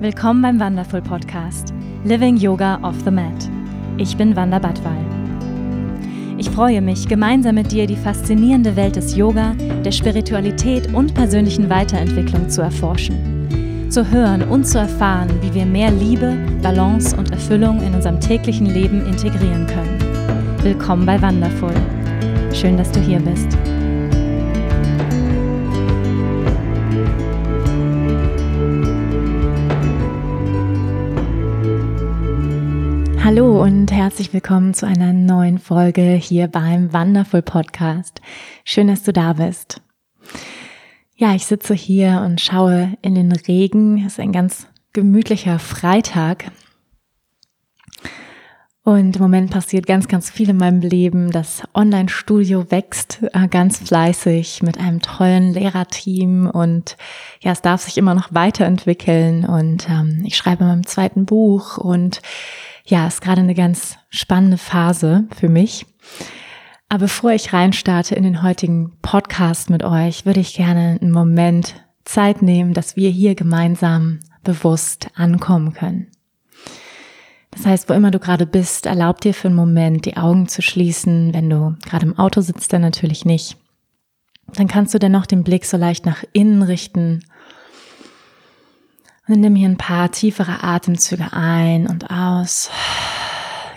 Willkommen beim Wonderful Podcast Living Yoga off the Mat. Ich bin Wanda Badwal. Ich freue mich, gemeinsam mit dir die faszinierende Welt des Yoga, der Spiritualität und persönlichen Weiterentwicklung zu erforschen. Zu hören und zu erfahren, wie wir mehr Liebe, Balance und Erfüllung in unserem täglichen Leben integrieren können. Willkommen bei Wonderful. Schön, dass du hier bist. Hallo und herzlich willkommen zu einer neuen Folge hier beim Wonderful Podcast. Schön, dass du da bist. Ja, ich sitze hier und schaue in den Regen. Es ist ein ganz gemütlicher Freitag. Und im Moment passiert ganz, ganz viel in meinem Leben. Das Online-Studio wächst äh, ganz fleißig mit einem tollen Lehrerteam und ja, es darf sich immer noch weiterentwickeln und ähm, ich schreibe meinem zweiten Buch und ja, ist gerade eine ganz spannende Phase für mich. Aber bevor ich reinstarte in den heutigen Podcast mit euch, würde ich gerne einen Moment Zeit nehmen, dass wir hier gemeinsam bewusst ankommen können. Das heißt, wo immer du gerade bist, erlaub dir für einen Moment die Augen zu schließen. Wenn du gerade im Auto sitzt, dann natürlich nicht. Dann kannst du dennoch den Blick so leicht nach innen richten und nimm hier ein paar tiefere Atemzüge ein und aus.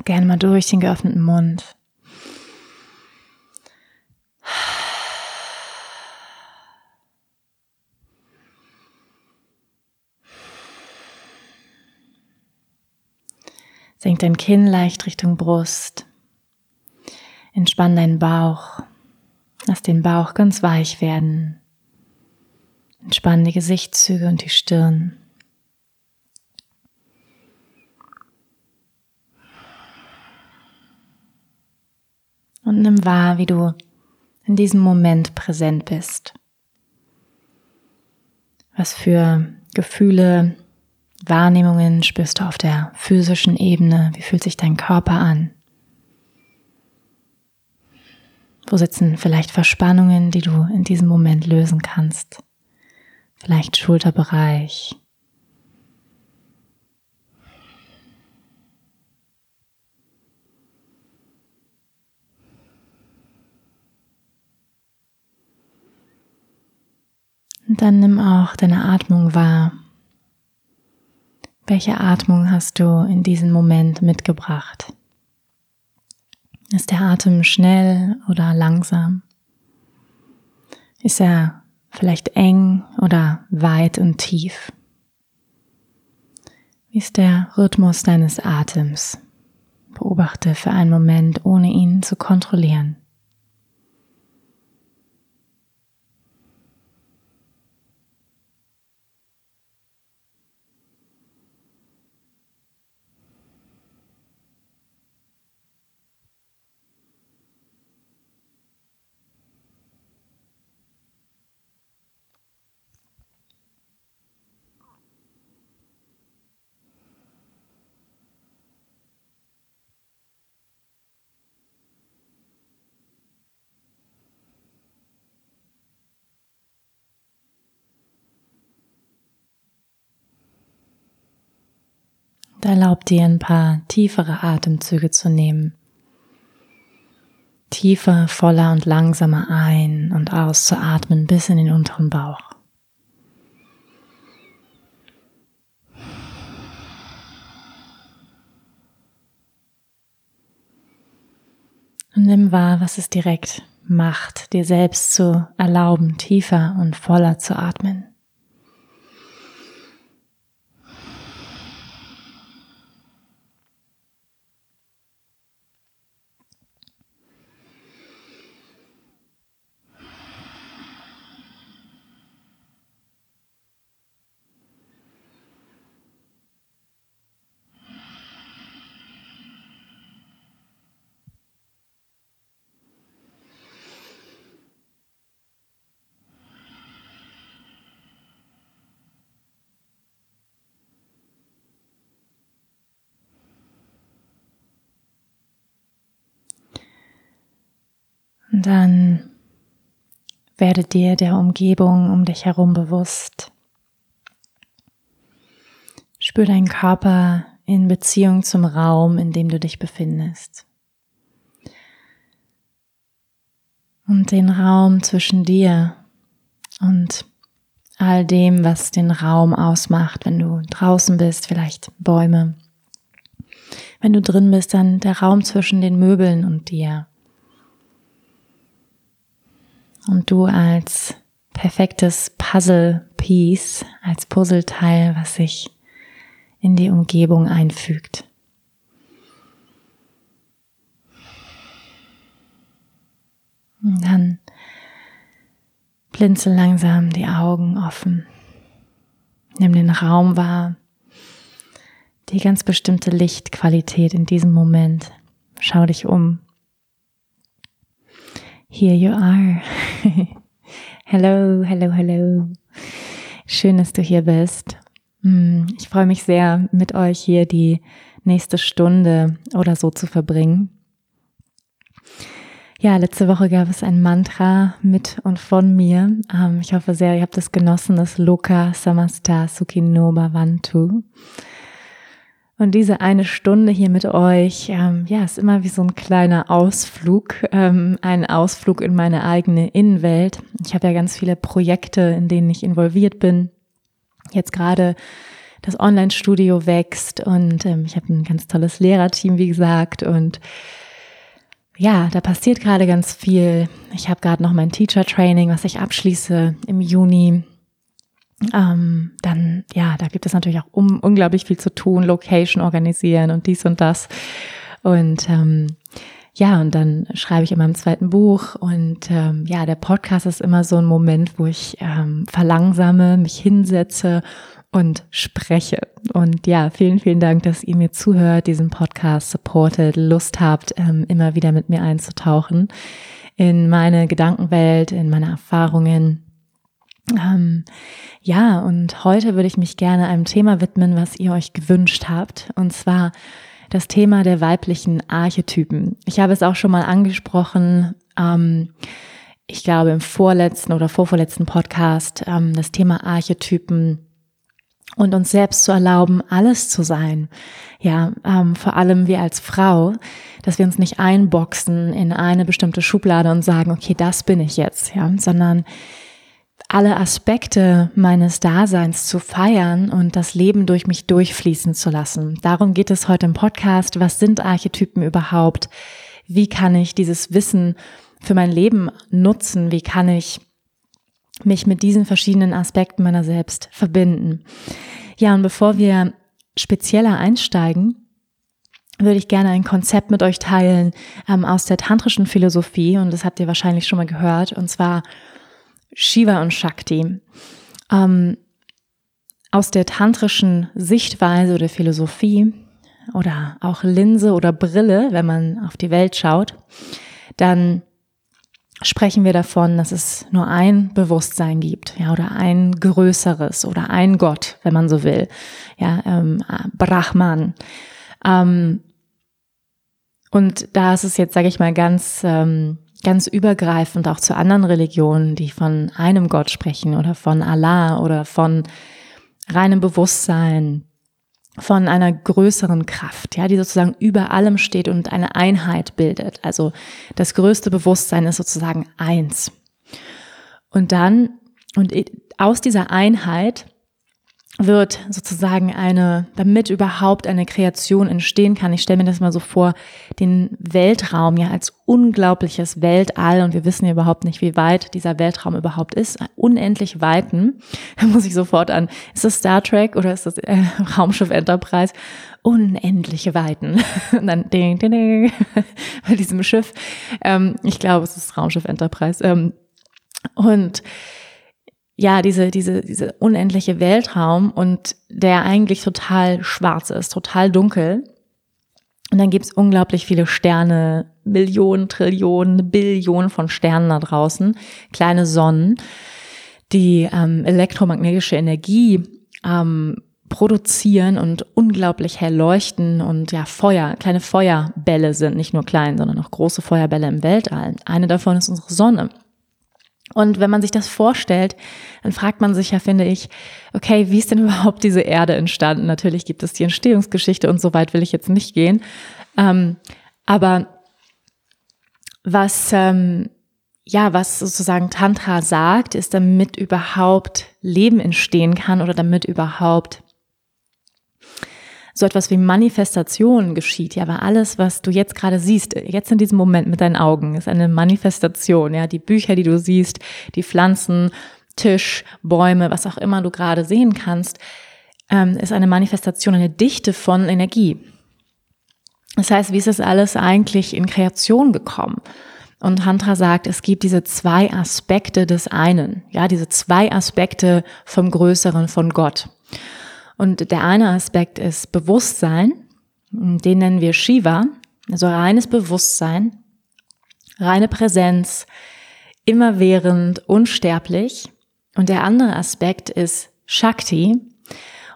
Gerne mal durch den geöffneten Mund. Senk dein Kinn leicht Richtung Brust. Entspann deinen Bauch. Lass den Bauch ganz weich werden. Entspann die Gesichtszüge und die Stirn. Und nimm wahr, wie du in diesem Moment präsent bist. Was für Gefühle, Wahrnehmungen spürst du auf der physischen Ebene? Wie fühlt sich dein Körper an? Wo sitzen vielleicht Verspannungen, die du in diesem Moment lösen kannst? Vielleicht Schulterbereich, Und dann nimm auch deine Atmung wahr. Welche Atmung hast du in diesem Moment mitgebracht? Ist der Atem schnell oder langsam? Ist er vielleicht eng oder weit und tief? Wie ist der Rhythmus deines Atems? Beobachte für einen Moment, ohne ihn zu kontrollieren. Erlaub dir ein paar tiefere Atemzüge zu nehmen. Tiefer, voller und langsamer ein- und auszuatmen bis in den unteren Bauch. Und nimm wahr, was es direkt macht, dir selbst zu erlauben, tiefer und voller zu atmen. Dann werde dir der Umgebung um dich herum bewusst. Spür deinen Körper in Beziehung zum Raum, in dem du dich befindest. Und den Raum zwischen dir und all dem, was den Raum ausmacht, wenn du draußen bist, vielleicht Bäume. Wenn du drin bist, dann der Raum zwischen den Möbeln und dir. Und du als perfektes Puzzle-Piece, als Puzzleteil, was sich in die Umgebung einfügt. Und dann blinzel langsam die Augen offen. Nimm den Raum wahr, die ganz bestimmte Lichtqualität in diesem Moment. Schau dich um. Here you are. hello, hello, hello. Schön, dass du hier bist. Hm, ich freue mich sehr, mit euch hier die nächste Stunde oder so zu verbringen. Ja, letzte Woche gab es ein Mantra mit und von mir. Ähm, ich hoffe sehr, ihr habt es genossen, das Loka Samasta Sukhino Bhavantu. Und diese eine Stunde hier mit euch, ähm, ja, ist immer wie so ein kleiner Ausflug, ähm, ein Ausflug in meine eigene Innenwelt. Ich habe ja ganz viele Projekte, in denen ich involviert bin jetzt gerade das Online-Studio wächst und ähm, ich habe ein ganz tolles Lehrerteam, wie gesagt, und ja, da passiert gerade ganz viel. Ich habe gerade noch mein Teacher-Training, was ich abschließe im Juni. Ähm, dann, ja, da gibt es natürlich auch um, unglaublich viel zu tun, Location organisieren und dies und das. Und ähm, ja, und dann schreibe ich in meinem zweiten Buch und ähm, ja, der Podcast ist immer so ein Moment, wo ich ähm, verlangsame, mich hinsetze und spreche. Und ja, vielen, vielen Dank, dass ihr mir zuhört, diesen Podcast supportet, Lust habt, ähm, immer wieder mit mir einzutauchen in meine Gedankenwelt, in meine Erfahrungen. Ähm, ja, und heute würde ich mich gerne einem Thema widmen, was ihr euch gewünscht habt. Und zwar das Thema der weiblichen Archetypen. Ich habe es auch schon mal angesprochen, ähm, ich glaube im vorletzten oder vorvorletzten Podcast, ähm, das Thema Archetypen und uns selbst zu erlauben, alles zu sein. Ja, ähm, vor allem wir als Frau, dass wir uns nicht einboxen in eine bestimmte Schublade und sagen, okay, das bin ich jetzt, ja, sondern alle Aspekte meines Daseins zu feiern und das Leben durch mich durchfließen zu lassen. Darum geht es heute im Podcast. Was sind Archetypen überhaupt? Wie kann ich dieses Wissen für mein Leben nutzen? Wie kann ich mich mit diesen verschiedenen Aspekten meiner selbst verbinden? Ja, und bevor wir spezieller einsteigen, würde ich gerne ein Konzept mit euch teilen ähm, aus der tantrischen Philosophie und das habt ihr wahrscheinlich schon mal gehört und zwar Shiva und Shakti. Ähm, aus der tantrischen Sichtweise oder Philosophie oder auch Linse oder Brille, wenn man auf die Welt schaut, dann sprechen wir davon, dass es nur ein Bewusstsein gibt, ja, oder ein größeres oder ein Gott, wenn man so will, ja, ähm, Brahman. Ähm, und da ist es jetzt, sage ich mal, ganz ähm, ganz übergreifend auch zu anderen Religionen, die von einem Gott sprechen oder von Allah oder von reinem Bewusstsein, von einer größeren Kraft, ja, die sozusagen über allem steht und eine Einheit bildet. Also das größte Bewusstsein ist sozusagen eins. Und dann, und aus dieser Einheit wird sozusagen eine, damit überhaupt eine Kreation entstehen kann. Ich stelle mir das mal so vor, den Weltraum ja als unglaubliches Weltall und wir wissen ja überhaupt nicht, wie weit dieser Weltraum überhaupt ist. Unendlich Weiten. Da muss ich sofort an, ist das Star Trek oder ist das äh, Raumschiff Enterprise? Unendliche Weiten. Und dann ding, ding, ding, bei diesem Schiff. Ähm, ich glaube, es ist Raumschiff Enterprise. Ähm, und ja, diese, diese, diese unendliche Weltraum und der eigentlich total schwarz ist, total dunkel. Und dann gibt's unglaublich viele Sterne, Millionen, Trillionen, Billionen von Sternen da draußen, kleine Sonnen, die ähm, elektromagnetische Energie ähm, produzieren und unglaublich hell leuchten und ja Feuer, kleine Feuerbälle sind, nicht nur klein, sondern auch große Feuerbälle im Weltall. Eine davon ist unsere Sonne. Und wenn man sich das vorstellt, dann fragt man sich ja, finde ich, okay, wie ist denn überhaupt diese Erde entstanden? Natürlich gibt es die Entstehungsgeschichte und so weit will ich jetzt nicht gehen. Ähm, aber was, ähm, ja, was sozusagen Tantra sagt, ist, damit überhaupt Leben entstehen kann oder damit überhaupt so etwas wie Manifestation geschieht. Ja, aber alles, was du jetzt gerade siehst, jetzt in diesem Moment mit deinen Augen, ist eine Manifestation. Ja, die Bücher, die du siehst, die Pflanzen, Tisch, Bäume, was auch immer du gerade sehen kannst, ähm, ist eine Manifestation, eine Dichte von Energie. Das heißt, wie ist das alles eigentlich in Kreation gekommen? Und Tantra sagt, es gibt diese zwei Aspekte des einen, ja, diese zwei Aspekte vom Größeren von Gott. Und der eine Aspekt ist Bewusstsein, den nennen wir Shiva, also reines Bewusstsein, reine Präsenz, immerwährend, unsterblich. Und der andere Aspekt ist Shakti.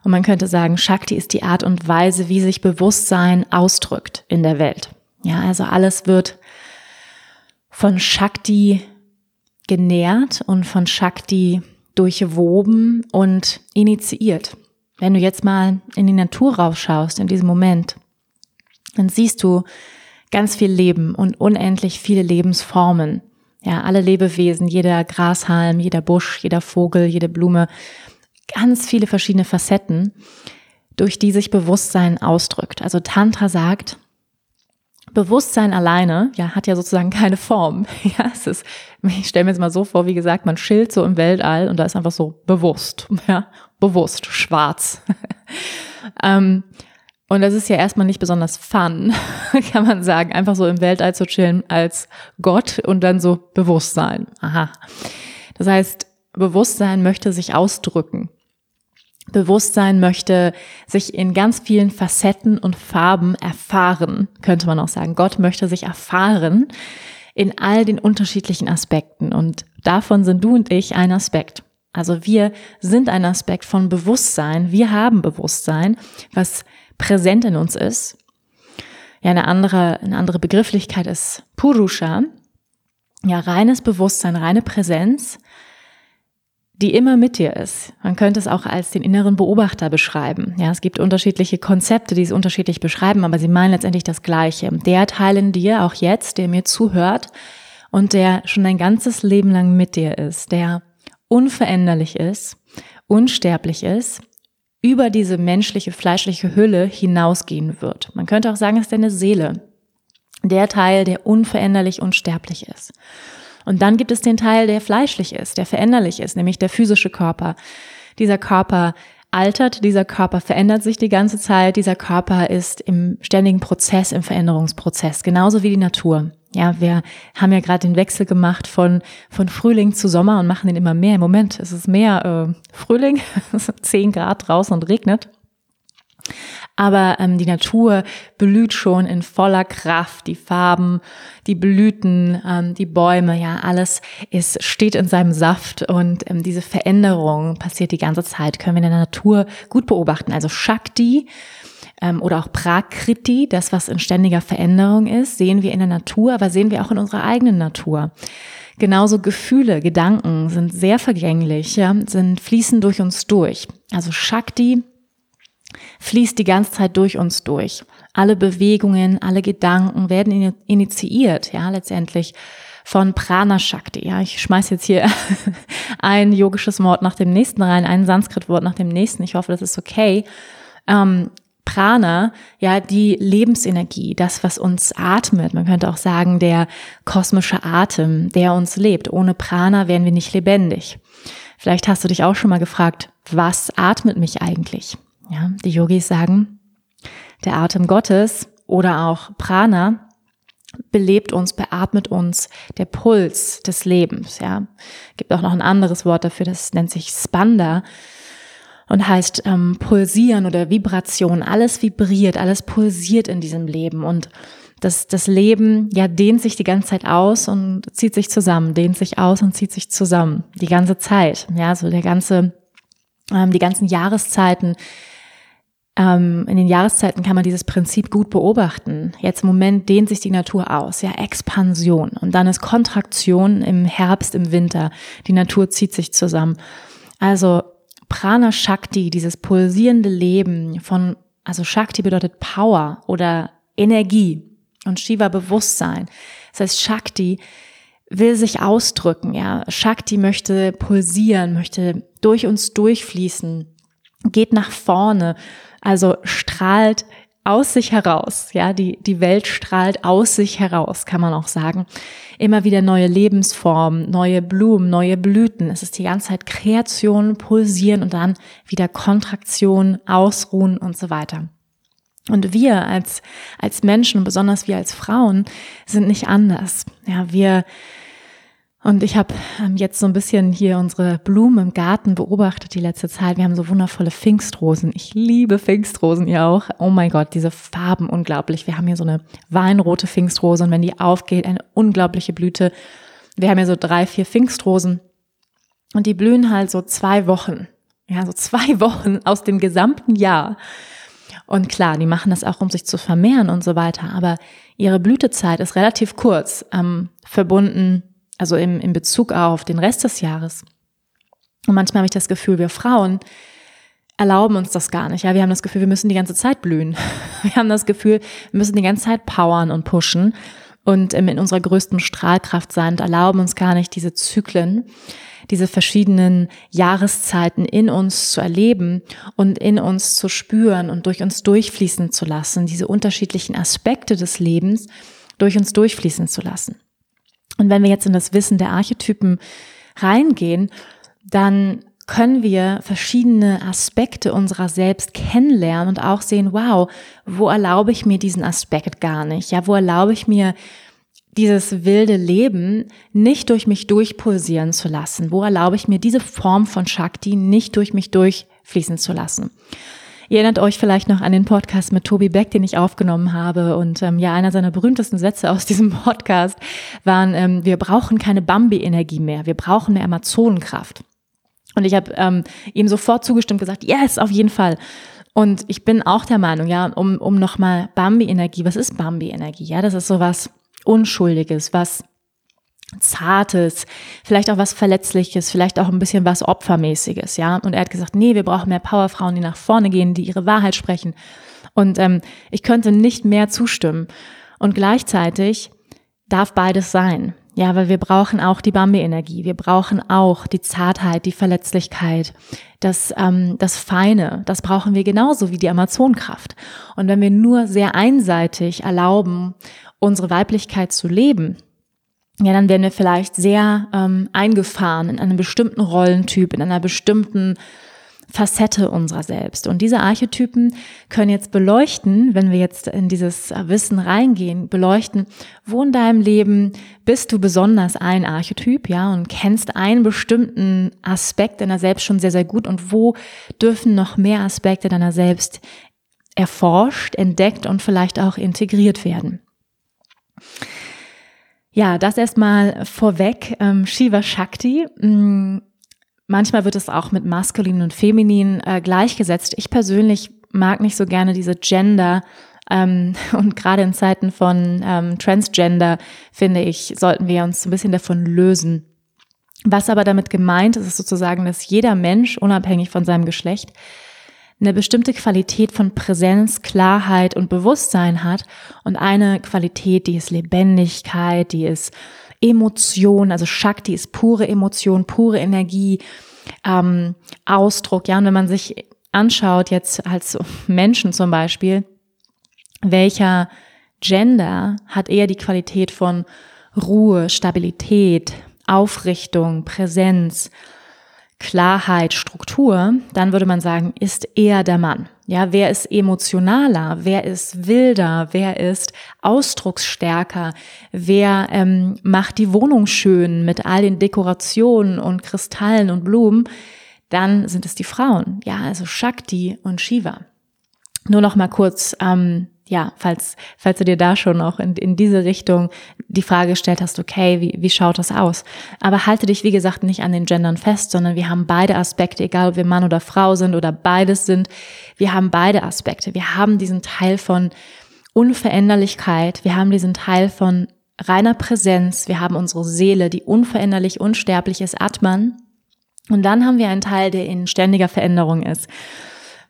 Und man könnte sagen, Shakti ist die Art und Weise, wie sich Bewusstsein ausdrückt in der Welt. Ja, also alles wird von Shakti genährt und von Shakti durchwoben und initiiert. Wenn du jetzt mal in die Natur rausschaust, in diesem Moment, dann siehst du ganz viel Leben und unendlich viele Lebensformen. Ja, alle Lebewesen, jeder Grashalm, jeder Busch, jeder Vogel, jede Blume, ganz viele verschiedene Facetten, durch die sich Bewusstsein ausdrückt. Also Tantra sagt, Bewusstsein alleine, ja, hat ja sozusagen keine Form. Ja, es ist, ich stelle mir jetzt mal so vor, wie gesagt, man chillt so im Weltall und da ist einfach so bewusst, ja, bewusst, schwarz. ähm, und das ist ja erstmal nicht besonders fun, kann man sagen, einfach so im Weltall zu chillen als Gott und dann so Bewusstsein. Aha. Das heißt, Bewusstsein möchte sich ausdrücken. Bewusstsein möchte sich in ganz vielen Facetten und Farben erfahren, könnte man auch sagen. Gott möchte sich erfahren in all den unterschiedlichen Aspekten und davon sind du und ich ein Aspekt. Also wir sind ein Aspekt von Bewusstsein. Wir haben Bewusstsein, was präsent in uns ist. Ja, eine andere, eine andere Begrifflichkeit ist Purusha. Ja, reines Bewusstsein, reine Präsenz die immer mit dir ist. Man könnte es auch als den inneren Beobachter beschreiben. Ja, es gibt unterschiedliche Konzepte, die es unterschiedlich beschreiben, aber sie meinen letztendlich das Gleiche. Der Teil in dir, auch jetzt, der mir zuhört und der schon dein ganzes Leben lang mit dir ist, der unveränderlich ist, unsterblich ist, über diese menschliche, fleischliche Hülle hinausgehen wird. Man könnte auch sagen, es ist deine Seele. Der Teil, der unveränderlich, unsterblich ist. Und dann gibt es den Teil, der fleischlich ist, der veränderlich ist, nämlich der physische Körper. Dieser Körper altert, dieser Körper verändert sich die ganze Zeit, dieser Körper ist im ständigen Prozess, im Veränderungsprozess, genauso wie die Natur. Ja, wir haben ja gerade den Wechsel gemacht von, von Frühling zu Sommer und machen den immer mehr. Im Moment ist es mehr äh, Frühling, es ist 10 Grad draußen und regnet. Aber ähm, die Natur blüht schon in voller Kraft. Die Farben, die Blüten, ähm, die Bäume, ja, alles ist, steht in seinem Saft und ähm, diese Veränderung passiert die ganze Zeit, können wir in der Natur gut beobachten. Also Shakti ähm, oder auch Prakriti, das, was in ständiger Veränderung ist, sehen wir in der Natur, aber sehen wir auch in unserer eigenen Natur. Genauso Gefühle, Gedanken sind sehr vergänglich, ja, sind fließen durch uns durch. Also Shakti fließt die ganze Zeit durch uns durch. Alle Bewegungen, alle Gedanken werden initiiert, ja, letztendlich von Prana Shakti. Ja, ich schmeiß jetzt hier ein yogisches Wort nach dem nächsten rein, ein Sanskrit-Wort nach dem nächsten. Ich hoffe, das ist okay. Ähm, Prana, ja, die Lebensenergie, das, was uns atmet. Man könnte auch sagen, der kosmische Atem, der uns lebt. Ohne Prana wären wir nicht lebendig. Vielleicht hast du dich auch schon mal gefragt, was atmet mich eigentlich? Ja, die Yogis sagen, der Atem Gottes oder auch Prana belebt uns, beatmet uns, der Puls des Lebens. Ja, gibt auch noch ein anderes Wort dafür, das nennt sich Spanda und heißt ähm, pulsieren oder Vibration. Alles vibriert, alles pulsiert in diesem Leben und das, das Leben ja dehnt sich die ganze Zeit aus und zieht sich zusammen, dehnt sich aus und zieht sich zusammen die ganze Zeit. Ja, so der ganze, ähm, die ganzen Jahreszeiten ähm, in den Jahreszeiten kann man dieses Prinzip gut beobachten. Jetzt im Moment dehnt sich die Natur aus, ja, Expansion. Und dann ist Kontraktion im Herbst, im Winter. Die Natur zieht sich zusammen. Also Prana Shakti, dieses pulsierende Leben von, also Shakti bedeutet Power oder Energie und Shiva Bewusstsein. Das heißt, Shakti will sich ausdrücken, ja. Shakti möchte pulsieren, möchte durch uns durchfließen, geht nach vorne, also strahlt aus sich heraus, ja, die, die Welt strahlt aus sich heraus, kann man auch sagen. Immer wieder neue Lebensformen, neue Blumen, neue Blüten. Es ist die ganze Zeit Kreation, Pulsieren und dann wieder Kontraktion, Ausruhen und so weiter. Und wir als, als Menschen besonders wir als Frauen sind nicht anders. Ja, wir und ich habe ähm, jetzt so ein bisschen hier unsere Blumen im Garten beobachtet die letzte Zeit. Wir haben so wundervolle Pfingstrosen. Ich liebe Pfingstrosen, ihr auch. Oh mein Gott, diese Farben unglaublich. Wir haben hier so eine weinrote Pfingstrose und wenn die aufgeht, eine unglaubliche Blüte. Wir haben hier so drei, vier Pfingstrosen und die blühen halt so zwei Wochen. Ja, so zwei Wochen aus dem gesamten Jahr. Und klar, die machen das auch, um sich zu vermehren und so weiter. Aber ihre Blütezeit ist relativ kurz, ähm, verbunden also im, in Bezug auf den Rest des Jahres. Und manchmal habe ich das Gefühl, wir Frauen erlauben uns das gar nicht. Ja, wir haben das Gefühl, wir müssen die ganze Zeit blühen. Wir haben das Gefühl, wir müssen die ganze Zeit powern und pushen und in unserer größten Strahlkraft sein und erlauben uns gar nicht diese Zyklen, diese verschiedenen Jahreszeiten in uns zu erleben und in uns zu spüren und durch uns durchfließen zu lassen, diese unterschiedlichen Aspekte des Lebens durch uns durchfließen zu lassen. Und wenn wir jetzt in das Wissen der Archetypen reingehen, dann können wir verschiedene Aspekte unserer selbst kennenlernen und auch sehen, wow, wo erlaube ich mir diesen Aspekt gar nicht? Ja, wo erlaube ich mir dieses wilde Leben nicht durch mich durchpulsieren zu lassen? Wo erlaube ich mir diese Form von Shakti nicht durch mich durchfließen zu lassen? Ihr erinnert euch vielleicht noch an den Podcast mit Tobi Beck, den ich aufgenommen habe. Und ähm, ja, einer seiner berühmtesten Sätze aus diesem Podcast waren, ähm, wir brauchen keine Bambi-Energie mehr, wir brauchen mehr Amazonenkraft. Und ich habe ähm, ihm sofort zugestimmt, gesagt, yes, auf jeden Fall. Und ich bin auch der Meinung, ja, um, um nochmal Bambi-Energie, was ist Bambi-Energie? Ja, das ist sowas Unschuldiges, was Zartes, vielleicht auch was Verletzliches, vielleicht auch ein bisschen was Opfermäßiges, ja. Und er hat gesagt, nee, wir brauchen mehr Powerfrauen, die nach vorne gehen, die ihre Wahrheit sprechen. Und ähm, ich könnte nicht mehr zustimmen. Und gleichzeitig darf beides sein. Ja, weil wir brauchen auch die Bambi-Energie. Wir brauchen auch die Zartheit, die Verletzlichkeit, das, ähm, das Feine. Das brauchen wir genauso wie die Amazonkraft. Und wenn wir nur sehr einseitig erlauben, unsere Weiblichkeit zu leben, ja, dann werden wir vielleicht sehr ähm, eingefahren in einem bestimmten Rollentyp, in einer bestimmten Facette unserer selbst. Und diese Archetypen können jetzt beleuchten, wenn wir jetzt in dieses Wissen reingehen, beleuchten, wo in deinem Leben bist du besonders ein Archetyp, ja, und kennst einen bestimmten Aspekt deiner selbst schon sehr, sehr gut und wo dürfen noch mehr Aspekte deiner selbst erforscht, entdeckt und vielleicht auch integriert werden. Ja, das erstmal vorweg. Ähm, Shiva Shakti. Mh, mm, manchmal wird es auch mit maskulin und feminin äh, gleichgesetzt. Ich persönlich mag nicht so gerne diese Gender. Ähm, und gerade in Zeiten von ähm, Transgender, finde ich, sollten wir uns ein bisschen davon lösen. Was aber damit gemeint ist, ist sozusagen, dass jeder Mensch, unabhängig von seinem Geschlecht, eine bestimmte Qualität von Präsenz, Klarheit und Bewusstsein hat und eine Qualität, die ist Lebendigkeit, die ist Emotion, also Shakti ist pure Emotion, pure Energie, ähm, Ausdruck. Ja, und wenn man sich anschaut, jetzt als Menschen zum Beispiel, welcher Gender hat eher die Qualität von Ruhe, Stabilität, Aufrichtung, Präsenz, Klarheit, Struktur, dann würde man sagen, ist eher der Mann. Ja, wer ist emotionaler? Wer ist wilder? Wer ist ausdrucksstärker? Wer ähm, macht die Wohnung schön mit all den Dekorationen und Kristallen und Blumen? Dann sind es die Frauen. Ja, also Shakti und Shiva. Nur noch mal kurz ähm, ja, falls, falls du dir da schon auch in, in diese Richtung die Frage gestellt hast, okay, wie, wie schaut das aus? Aber halte dich, wie gesagt, nicht an den Gendern fest, sondern wir haben beide Aspekte, egal ob wir Mann oder Frau sind oder beides sind. Wir haben beide Aspekte. Wir haben diesen Teil von Unveränderlichkeit. Wir haben diesen Teil von reiner Präsenz. Wir haben unsere Seele, die unveränderlich, unsterblich ist, Atman. Und dann haben wir einen Teil, der in ständiger Veränderung ist.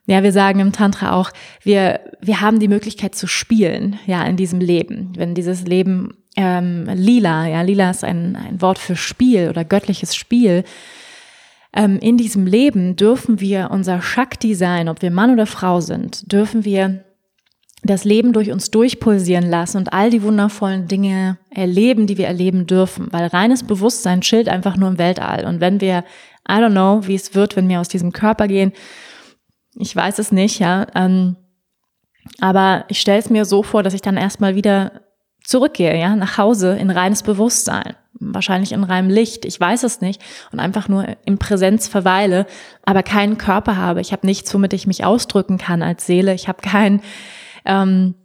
Ja, wir sagen im Tantra auch, wir, wir haben die Möglichkeit zu spielen, ja, in diesem Leben. Wenn dieses Leben ähm, lila, ja, lila ist ein, ein Wort für Spiel oder göttliches Spiel. Ähm, in diesem Leben dürfen wir unser Shakti sein, ob wir Mann oder Frau sind, dürfen wir das Leben durch uns durchpulsieren lassen und all die wundervollen Dinge erleben, die wir erleben dürfen. Weil reines Bewusstsein chillt einfach nur im Weltall. Und wenn wir, I don't know, wie es wird, wenn wir aus diesem Körper gehen, ich weiß es nicht, ja. Ähm, aber ich stelle es mir so vor, dass ich dann erstmal wieder zurückgehe, ja, nach Hause in reines Bewusstsein, wahrscheinlich in reinem Licht, ich weiß es nicht, und einfach nur in Präsenz verweile, aber keinen Körper habe. Ich habe nichts, womit ich mich ausdrücken kann als Seele. Ich habe kein ähm,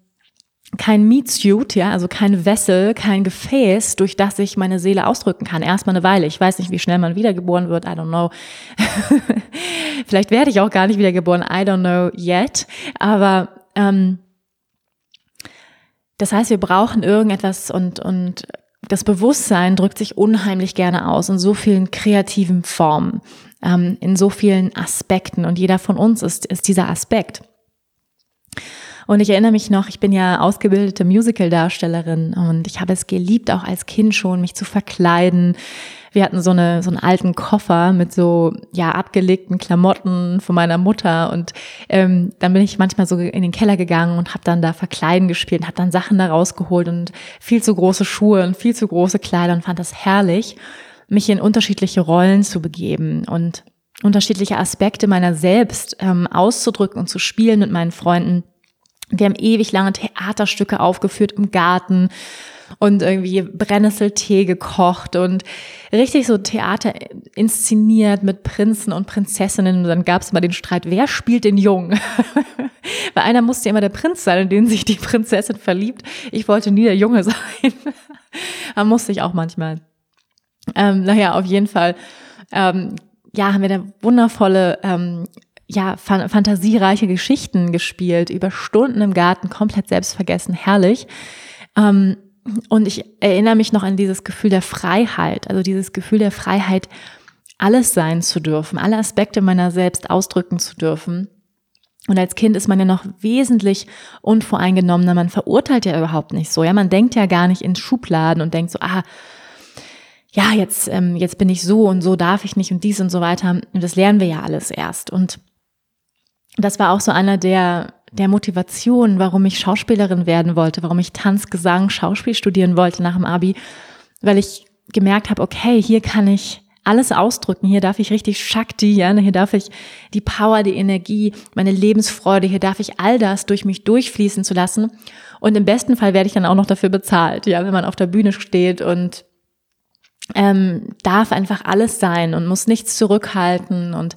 kein Meat Suit, ja, also kein Wessel, kein Gefäß, durch das ich meine Seele ausdrücken kann. Erstmal eine Weile. Ich weiß nicht, wie schnell man wiedergeboren wird. I don't know. Vielleicht werde ich auch gar nicht wiedergeboren. I don't know yet. Aber ähm, das heißt, wir brauchen irgendetwas und und das Bewusstsein drückt sich unheimlich gerne aus in so vielen kreativen Formen, ähm, in so vielen Aspekten. Und jeder von uns ist ist dieser Aspekt. Und ich erinnere mich noch, ich bin ja ausgebildete Musical-Darstellerin und ich habe es geliebt, auch als Kind schon, mich zu verkleiden. Wir hatten so, eine, so einen alten Koffer mit so ja abgelegten Klamotten von meiner Mutter und ähm, dann bin ich manchmal so in den Keller gegangen und habe dann da Verkleiden gespielt, habe dann Sachen da rausgeholt und viel zu große Schuhe und viel zu große Kleider und fand das herrlich, mich in unterschiedliche Rollen zu begeben und unterschiedliche Aspekte meiner selbst ähm, auszudrücken und zu spielen mit meinen Freunden. Wir haben ewig lange Theaterstücke aufgeführt im Garten und irgendwie Brennnesseltee gekocht und richtig so Theater inszeniert mit Prinzen und Prinzessinnen. Und dann gab es immer den Streit, wer spielt den Jungen? Weil einer musste immer der Prinz sein, in den sich die Prinzessin verliebt. Ich wollte nie der Junge sein. da musste ich auch manchmal. Ähm, naja, auf jeden Fall. Ähm, ja, haben wir da wundervolle ähm, ja, fan fantasiereiche Geschichten gespielt, über Stunden im Garten, komplett selbstvergessen, herrlich. Ähm, und ich erinnere mich noch an dieses Gefühl der Freiheit, also dieses Gefühl der Freiheit, alles sein zu dürfen, alle Aspekte meiner selbst ausdrücken zu dürfen. Und als Kind ist man ja noch wesentlich unvoreingenommener, man verurteilt ja überhaupt nicht so, ja, man denkt ja gar nicht in Schubladen und denkt so, ah, ja, jetzt, ähm, jetzt bin ich so und so darf ich nicht und dies und so weiter. Und das lernen wir ja alles erst. Und das war auch so einer der, der Motivationen, warum ich Schauspielerin werden wollte, warum ich Tanz, Gesang, Schauspiel studieren wollte nach dem Abi, weil ich gemerkt habe, okay, hier kann ich alles ausdrücken. Hier darf ich richtig Shakti, ja, hier darf ich die Power, die Energie, meine Lebensfreude, hier darf ich all das durch mich durchfließen zu lassen. Und im besten Fall werde ich dann auch noch dafür bezahlt, ja, wenn man auf der Bühne steht und ähm, darf einfach alles sein und muss nichts zurückhalten und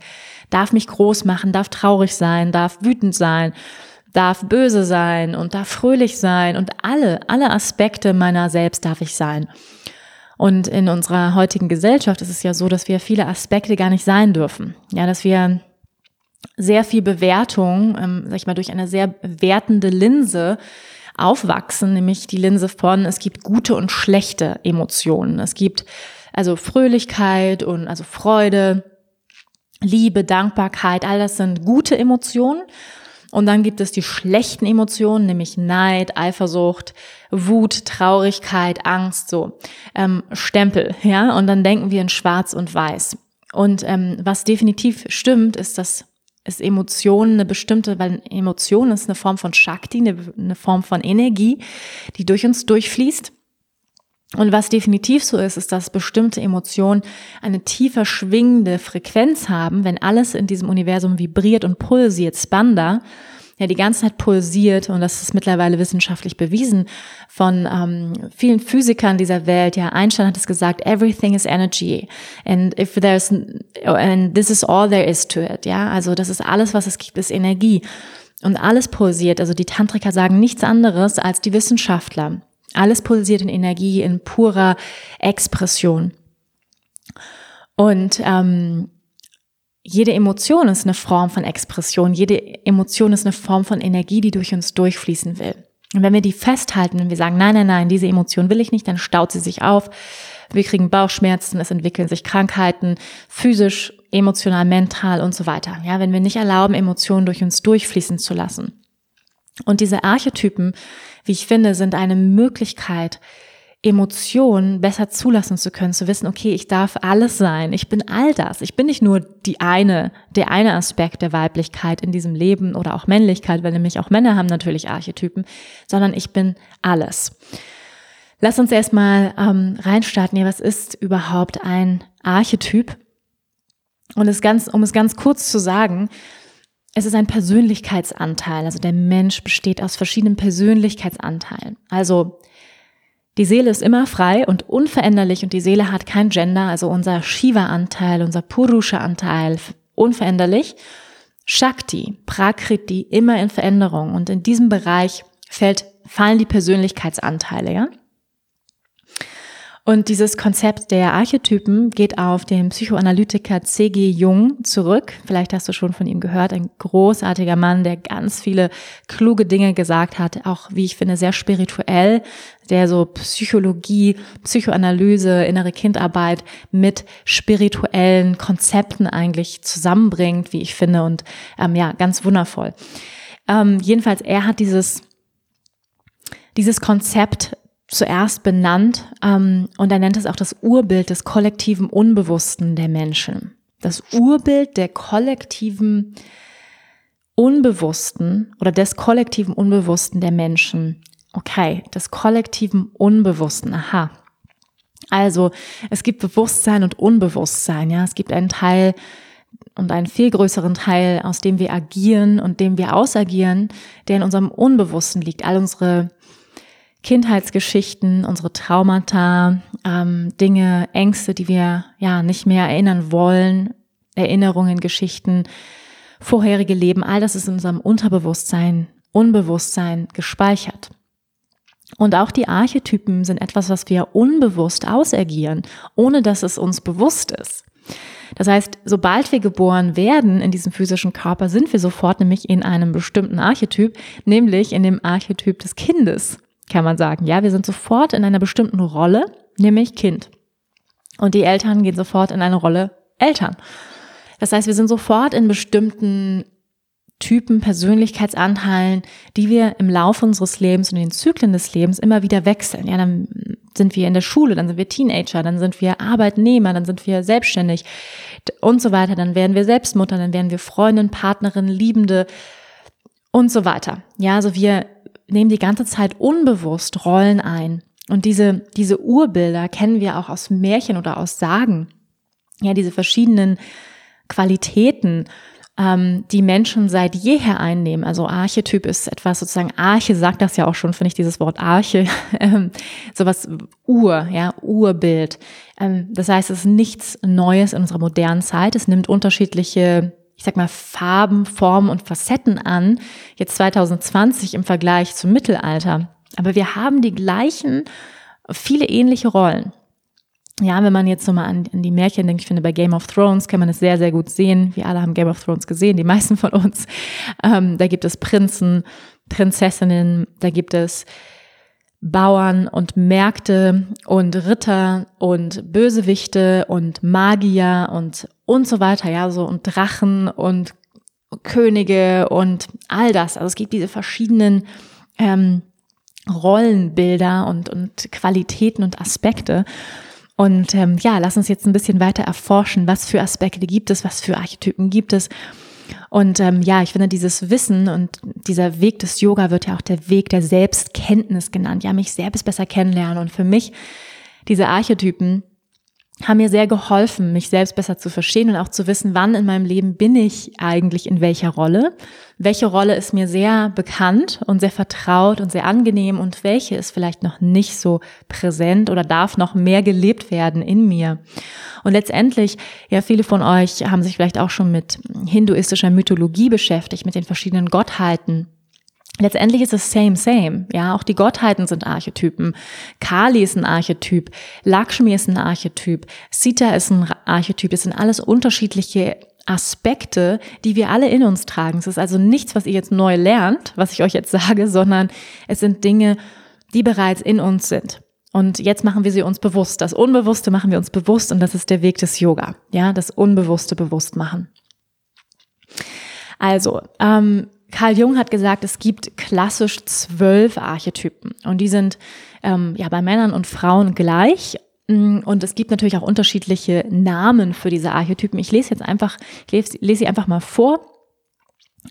darf mich groß machen, darf traurig sein, darf wütend sein, darf böse sein und darf fröhlich sein und alle, alle Aspekte meiner selbst darf ich sein. Und in unserer heutigen Gesellschaft ist es ja so, dass wir viele Aspekte gar nicht sein dürfen. Ja, dass wir sehr viel Bewertung, ähm, sag ich mal, durch eine sehr wertende Linse aufwachsen, nämlich die Linse von, es gibt gute und schlechte Emotionen. Es gibt also Fröhlichkeit und also Freude, Liebe, Dankbarkeit, all das sind gute Emotionen. Und dann gibt es die schlechten Emotionen, nämlich Neid, Eifersucht, Wut, Traurigkeit, Angst, so ähm, Stempel, ja. Und dann denken wir in Schwarz und Weiß. Und ähm, was definitiv stimmt, ist, dass es Emotionen eine bestimmte, weil Emotion ist eine Form von Shakti, eine, eine Form von Energie, die durch uns durchfließt. Und was definitiv so ist, ist, dass bestimmte Emotionen eine tiefer schwingende Frequenz haben, wenn alles in diesem Universum vibriert und pulsiert, Spanda, ja die ganze Zeit pulsiert und das ist mittlerweile wissenschaftlich bewiesen von ähm, vielen Physikern dieser Welt. Ja, Einstein hat es gesagt, everything is energy and if there's and this is all there is to it. Ja, also das ist alles, was es gibt, ist Energie. Und alles pulsiert. Also die Tantriker sagen nichts anderes als die Wissenschaftler. Alles pulsiert in Energie, in purer Expression. Und ähm, jede Emotion ist eine Form von Expression. Jede Emotion ist eine Form von Energie, die durch uns durchfließen will. Und wenn wir die festhalten, wenn wir sagen, nein, nein, nein, diese Emotion will ich nicht, dann staut sie sich auf. Wir kriegen Bauchschmerzen, es entwickeln sich Krankheiten, physisch, emotional, mental und so weiter. Ja, wenn wir nicht erlauben, Emotionen durch uns durchfließen zu lassen. Und diese Archetypen, wie ich finde, sind eine Möglichkeit, Emotionen besser zulassen zu können, zu wissen, okay, ich darf alles sein, ich bin all das, ich bin nicht nur die eine, der eine Aspekt der Weiblichkeit in diesem Leben oder auch Männlichkeit, weil nämlich auch Männer haben natürlich Archetypen, sondern ich bin alles. Lass uns erstmal ähm, reinstarten. Ja, was ist überhaupt ein Archetyp? Und es ganz, um es ganz kurz zu sagen, es ist ein Persönlichkeitsanteil. Also der Mensch besteht aus verschiedenen Persönlichkeitsanteilen. Also die Seele ist immer frei und unveränderlich und die Seele hat kein Gender, also unser Shiva-Anteil, unser Purusha-Anteil, unveränderlich. Shakti, Prakriti, immer in Veränderung. Und in diesem Bereich fällt, fallen die Persönlichkeitsanteile, ja? Und dieses Konzept der Archetypen geht auf den Psychoanalytiker C.G. Jung zurück. Vielleicht hast du schon von ihm gehört. Ein großartiger Mann, der ganz viele kluge Dinge gesagt hat. Auch, wie ich finde, sehr spirituell, der so Psychologie, Psychoanalyse, innere Kindarbeit mit spirituellen Konzepten eigentlich zusammenbringt, wie ich finde. Und ähm, ja, ganz wundervoll. Ähm, jedenfalls, er hat dieses dieses Konzept zuerst benannt ähm, und er nennt es auch das Urbild des kollektiven Unbewussten der Menschen. Das Urbild der kollektiven Unbewussten oder des kollektiven Unbewussten der Menschen. Okay, des kollektiven Unbewussten. Aha. Also es gibt Bewusstsein und Unbewusstsein. Ja, es gibt einen Teil und einen viel größeren Teil, aus dem wir agieren und dem wir ausagieren, der in unserem Unbewussten liegt. All unsere Kindheitsgeschichten, unsere Traumata, ähm, Dinge, Ängste, die wir ja nicht mehr erinnern wollen, Erinnerungen, Geschichten, vorherige Leben, all das ist in unserem Unterbewusstsein, Unbewusstsein gespeichert. Und auch die Archetypen sind etwas, was wir unbewusst ausagieren, ohne dass es uns bewusst ist. Das heißt, sobald wir geboren werden in diesem physischen Körper, sind wir sofort nämlich in einem bestimmten Archetyp, nämlich in dem Archetyp des Kindes kann man sagen. Ja, wir sind sofort in einer bestimmten Rolle, nämlich Kind. Und die Eltern gehen sofort in eine Rolle Eltern. Das heißt, wir sind sofort in bestimmten Typen, Persönlichkeitsanteilen, die wir im Laufe unseres Lebens und in den Zyklen des Lebens immer wieder wechseln. Ja, dann sind wir in der Schule, dann sind wir Teenager, dann sind wir Arbeitnehmer, dann sind wir selbstständig und so weiter. Dann werden wir Selbstmutter, dann werden wir Freundin, Partnerin, Liebende und so weiter. Ja, also wir nehmen die ganze Zeit unbewusst Rollen ein. Und diese, diese Urbilder kennen wir auch aus Märchen oder aus Sagen. Ja, diese verschiedenen Qualitäten, ähm, die Menschen seit jeher einnehmen. Also Archetyp ist etwas sozusagen, Arche sagt das ja auch schon, finde ich dieses Wort Arche, ähm, sowas Ur, ja, Urbild. Ähm, das heißt, es ist nichts Neues in unserer modernen Zeit. Es nimmt unterschiedliche ich sag mal, Farben, Formen und Facetten an, jetzt 2020 im Vergleich zum Mittelalter. Aber wir haben die gleichen, viele ähnliche Rollen. Ja, wenn man jetzt so mal an, an, die Märchen denkt, ich finde, bei Game of Thrones kann man es sehr, sehr gut sehen. Wir alle haben Game of Thrones gesehen, die meisten von uns. Ähm, da gibt es Prinzen, Prinzessinnen, da gibt es Bauern und Märkte und Ritter und Bösewichte und Magier und und so weiter, ja, so und Drachen und Könige und all das. Also es gibt diese verschiedenen ähm, Rollenbilder und, und Qualitäten und Aspekte. Und ähm, ja, lass uns jetzt ein bisschen weiter erforschen, was für Aspekte gibt es, was für Archetypen gibt es und ähm, ja, ich finde dieses Wissen und dieser Weg des Yoga wird ja auch der Weg der Selbstkenntnis genannt. Ja, mich selbst besser kennenlernen. Und für mich diese Archetypen haben mir sehr geholfen, mich selbst besser zu verstehen und auch zu wissen, wann in meinem Leben bin ich eigentlich in welcher Rolle. Welche Rolle ist mir sehr bekannt und sehr vertraut und sehr angenehm und welche ist vielleicht noch nicht so präsent oder darf noch mehr gelebt werden in mir. Und letztendlich, ja, viele von euch haben sich vielleicht auch schon mit hinduistischer Mythologie beschäftigt, mit den verschiedenen Gottheiten Letztendlich ist es same, same. Ja, auch die Gottheiten sind Archetypen. Kali ist ein Archetyp. Lakshmi ist ein Archetyp. Sita ist ein Archetyp. Das sind alles unterschiedliche Aspekte, die wir alle in uns tragen. Es ist also nichts, was ihr jetzt neu lernt, was ich euch jetzt sage, sondern es sind Dinge, die bereits in uns sind. Und jetzt machen wir sie uns bewusst. Das Unbewusste machen wir uns bewusst und das ist der Weg des Yoga. Ja, das Unbewusste bewusst machen. Also, ähm, Carl Jung hat gesagt, es gibt klassisch zwölf Archetypen und die sind ähm, ja bei Männern und Frauen gleich. Mm, und es gibt natürlich auch unterschiedliche Namen für diese Archetypen. Ich lese jetzt einfach, ich lese, lese sie einfach mal vor.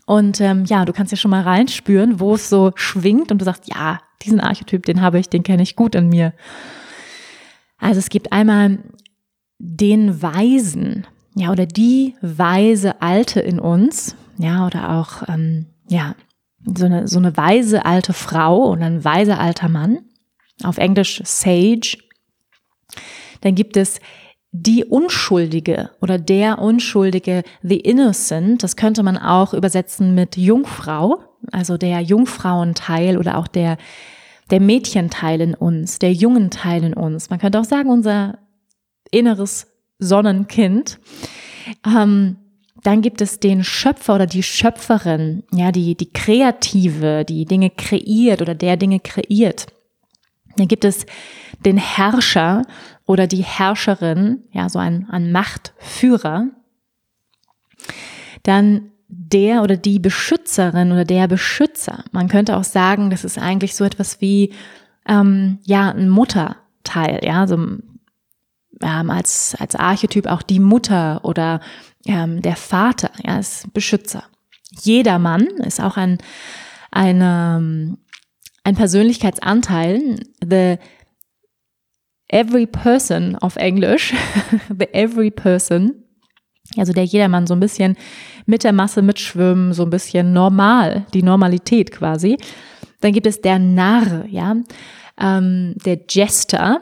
Und ähm, ja, du kannst ja schon mal reinspüren, wo es so schwingt und du sagst, ja, diesen Archetyp, den habe ich, den kenne ich gut in mir. Also es gibt einmal den Weisen, ja, oder die weise Alte in uns, ja, oder auch ähm, ja, so eine, so eine weise alte Frau oder ein weiser alter Mann, auf Englisch Sage. Dann gibt es die Unschuldige oder der Unschuldige, the Innocent. Das könnte man auch übersetzen mit Jungfrau, also der Jungfrauenteil oder auch der, der Mädchenteil in uns, der jungen Teil in uns. Man könnte auch sagen, unser inneres Sonnenkind. Ähm, dann gibt es den Schöpfer oder die Schöpferin, ja, die, die Kreative, die Dinge kreiert oder der Dinge kreiert. Dann gibt es den Herrscher oder die Herrscherin, ja, so ein, ein Machtführer. Dann der oder die Beschützerin oder der Beschützer. Man könnte auch sagen, das ist eigentlich so etwas wie ähm, ja ein Mutterteil, ja, so ähm, als als Archetyp auch die Mutter oder ähm, der Vater, ja, ist Beschützer. Jeder Mann ist auch ein, eine, ähm, ein Persönlichkeitsanteil. The every person auf Englisch, the every person, also der Jedermann so ein bisschen mit der Masse mitschwimmen, so ein bisschen normal, die Normalität quasi. Dann gibt es der Narr, ja, ähm, der Jester,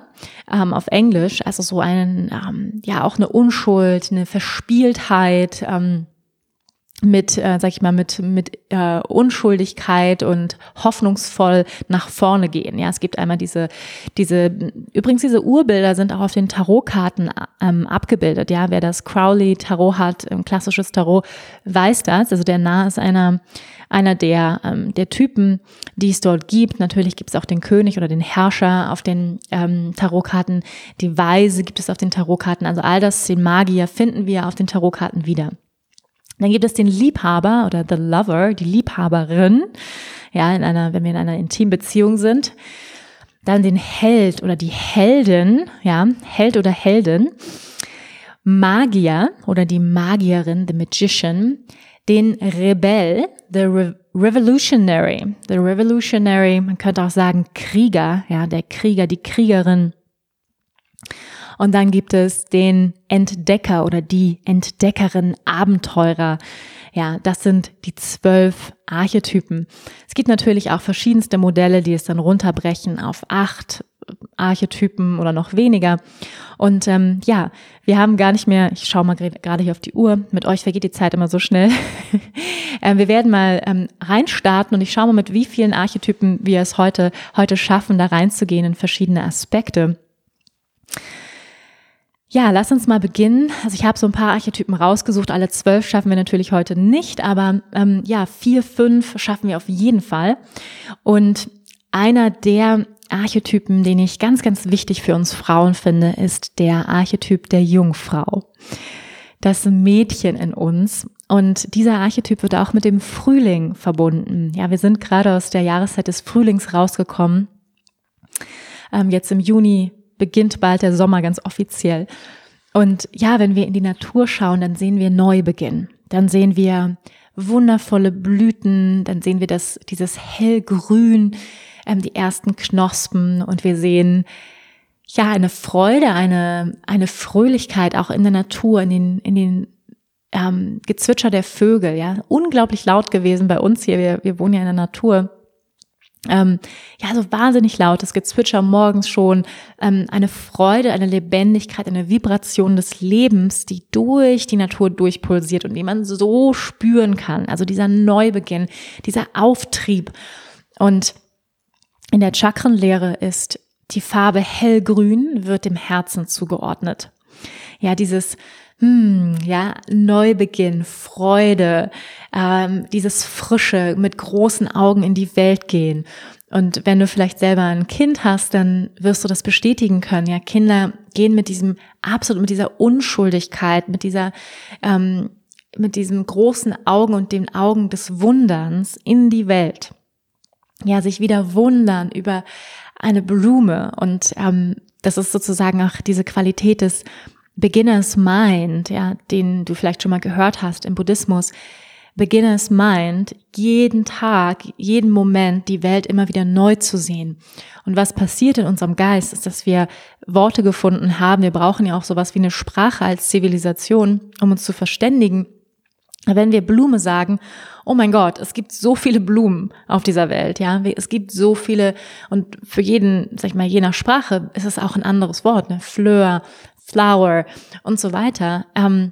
ähm, auf Englisch, also so ein, ähm, ja, auch eine Unschuld, eine Verspieltheit, ähm, mit, äh, sag ich mal, mit, mit äh, Unschuldigkeit und hoffnungsvoll nach vorne gehen. Ja, es gibt einmal diese, diese, übrigens diese Urbilder sind auch auf den Tarotkarten ähm, abgebildet. Ja, wer das Crowley Tarot hat, ein klassisches Tarot, weiß das. Also der Nah ist einer, einer der, ähm, der Typen, die es dort gibt. Natürlich gibt es auch den König oder den Herrscher auf den ähm, Tarotkarten. Die Weise gibt es auf den Tarotkarten. Also all das, den Magier finden wir auf den Tarotkarten wieder. Dann gibt es den Liebhaber oder the Lover, die Liebhaberin, ja, in einer, wenn wir in einer Intimbeziehung sind. Dann den Held oder die Heldin, ja, Held oder Heldin. Magier oder die Magierin, the Magician. Den Rebell, the Re Revolutionary, the Revolutionary, man könnte auch sagen Krieger, ja, der Krieger, die Kriegerin. Und dann gibt es den Entdecker oder die Entdeckerin, Abenteurer. Ja, das sind die zwölf Archetypen. Es gibt natürlich auch verschiedenste Modelle, die es dann runterbrechen auf acht Archetypen oder noch weniger. Und ähm, ja, wir haben gar nicht mehr, ich schaue mal gerade hier auf die Uhr, mit euch vergeht die Zeit immer so schnell. ähm, wir werden mal ähm, reinstarten und ich schaue mal, mit wie vielen Archetypen wir es heute, heute schaffen, da reinzugehen in verschiedene Aspekte. Ja, lass uns mal beginnen. Also ich habe so ein paar Archetypen rausgesucht. Alle zwölf schaffen wir natürlich heute nicht, aber ähm, ja, vier, fünf schaffen wir auf jeden Fall. Und einer der Archetypen, den ich ganz, ganz wichtig für uns Frauen finde, ist der Archetyp der Jungfrau. Das Mädchen in uns. Und dieser Archetyp wird auch mit dem Frühling verbunden. Ja, wir sind gerade aus der Jahreszeit des Frühlings rausgekommen. Ähm, jetzt im Juni beginnt bald der Sommer ganz offiziell. Und ja, wenn wir in die Natur schauen, dann sehen wir Neubeginn. Dann sehen wir wundervolle Blüten, dann sehen wir das, dieses hellgrün, ähm, die ersten Knospen und wir sehen ja, eine Freude, eine, eine Fröhlichkeit auch in der Natur, in den, in den ähm, Gezwitscher der Vögel, ja, unglaublich laut gewesen bei uns hier. Wir, wir wohnen ja in der Natur. Ähm, ja, so wahnsinnig lautes Gezwitscher morgens schon, ähm, eine Freude, eine Lebendigkeit, eine Vibration des Lebens, die durch die Natur durchpulsiert und die man so spüren kann. Also dieser Neubeginn, dieser Auftrieb. Und in der Chakrenlehre ist die Farbe hellgrün, wird dem Herzen zugeordnet. Ja, dieses hm, ja, Neubeginn, Freude, ähm, dieses Frische, mit großen Augen in die Welt gehen. Und wenn du vielleicht selber ein Kind hast, dann wirst du das bestätigen können. Ja, Kinder gehen mit diesem absolut, mit dieser Unschuldigkeit, mit dieser, ähm, mit diesem großen Augen und den Augen des Wunderns in die Welt. Ja, sich wieder wundern über eine Blume und ähm, das ist sozusagen auch diese Qualität des Beginner's Mind, ja, den du vielleicht schon mal gehört hast im Buddhismus, Beginner's Mind, jeden Tag, jeden Moment die Welt immer wieder neu zu sehen. Und was passiert in unserem Geist, ist, dass wir Worte gefunden haben. Wir brauchen ja auch sowas wie eine Sprache als Zivilisation, um uns zu verständigen. Wenn wir Blume sagen, oh mein Gott, es gibt so viele Blumen auf dieser Welt, ja, es gibt so viele und für jeden, sag ich mal, je nach Sprache ist es auch ein anderes Wort, ne, Fleur, Flower und so weiter. Ähm,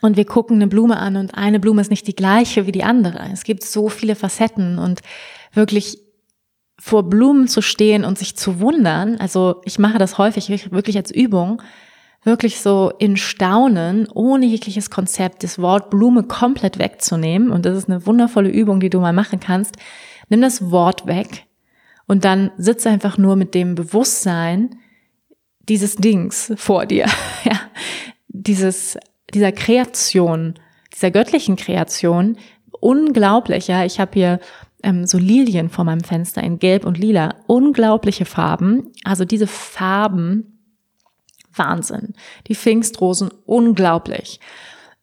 und wir gucken eine Blume an und eine Blume ist nicht die gleiche wie die andere. Es gibt so viele Facetten und wirklich vor Blumen zu stehen und sich zu wundern, also ich mache das häufig wirklich als Übung, wirklich so in Staunen, ohne jegliches Konzept, das Wort Blume komplett wegzunehmen. Und das ist eine wundervolle Übung, die du mal machen kannst. Nimm das Wort weg und dann sitze einfach nur mit dem Bewusstsein, dieses Dings vor dir, ja, dieses, dieser Kreation, dieser göttlichen Kreation, unglaublich, ja, ich habe hier ähm, so Lilien vor meinem Fenster in Gelb und Lila, unglaubliche Farben, also diese Farben, Wahnsinn, die Pfingstrosen, unglaublich.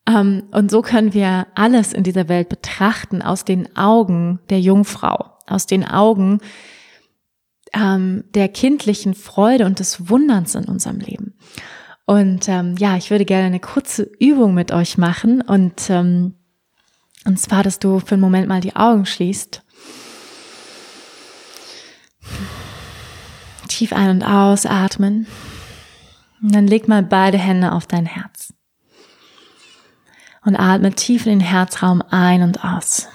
Ähm, und so können wir alles in dieser Welt betrachten aus den Augen der Jungfrau, aus den Augen ähm, der kindlichen Freude und des Wunderns in unserem Leben. Und ähm, ja, ich würde gerne eine kurze Übung mit euch machen und ähm, und zwar, dass du für einen Moment mal die Augen schließt. Tief ein- und ausatmen. Und dann leg mal beide Hände auf dein Herz. Und atme tief in den Herzraum ein und aus.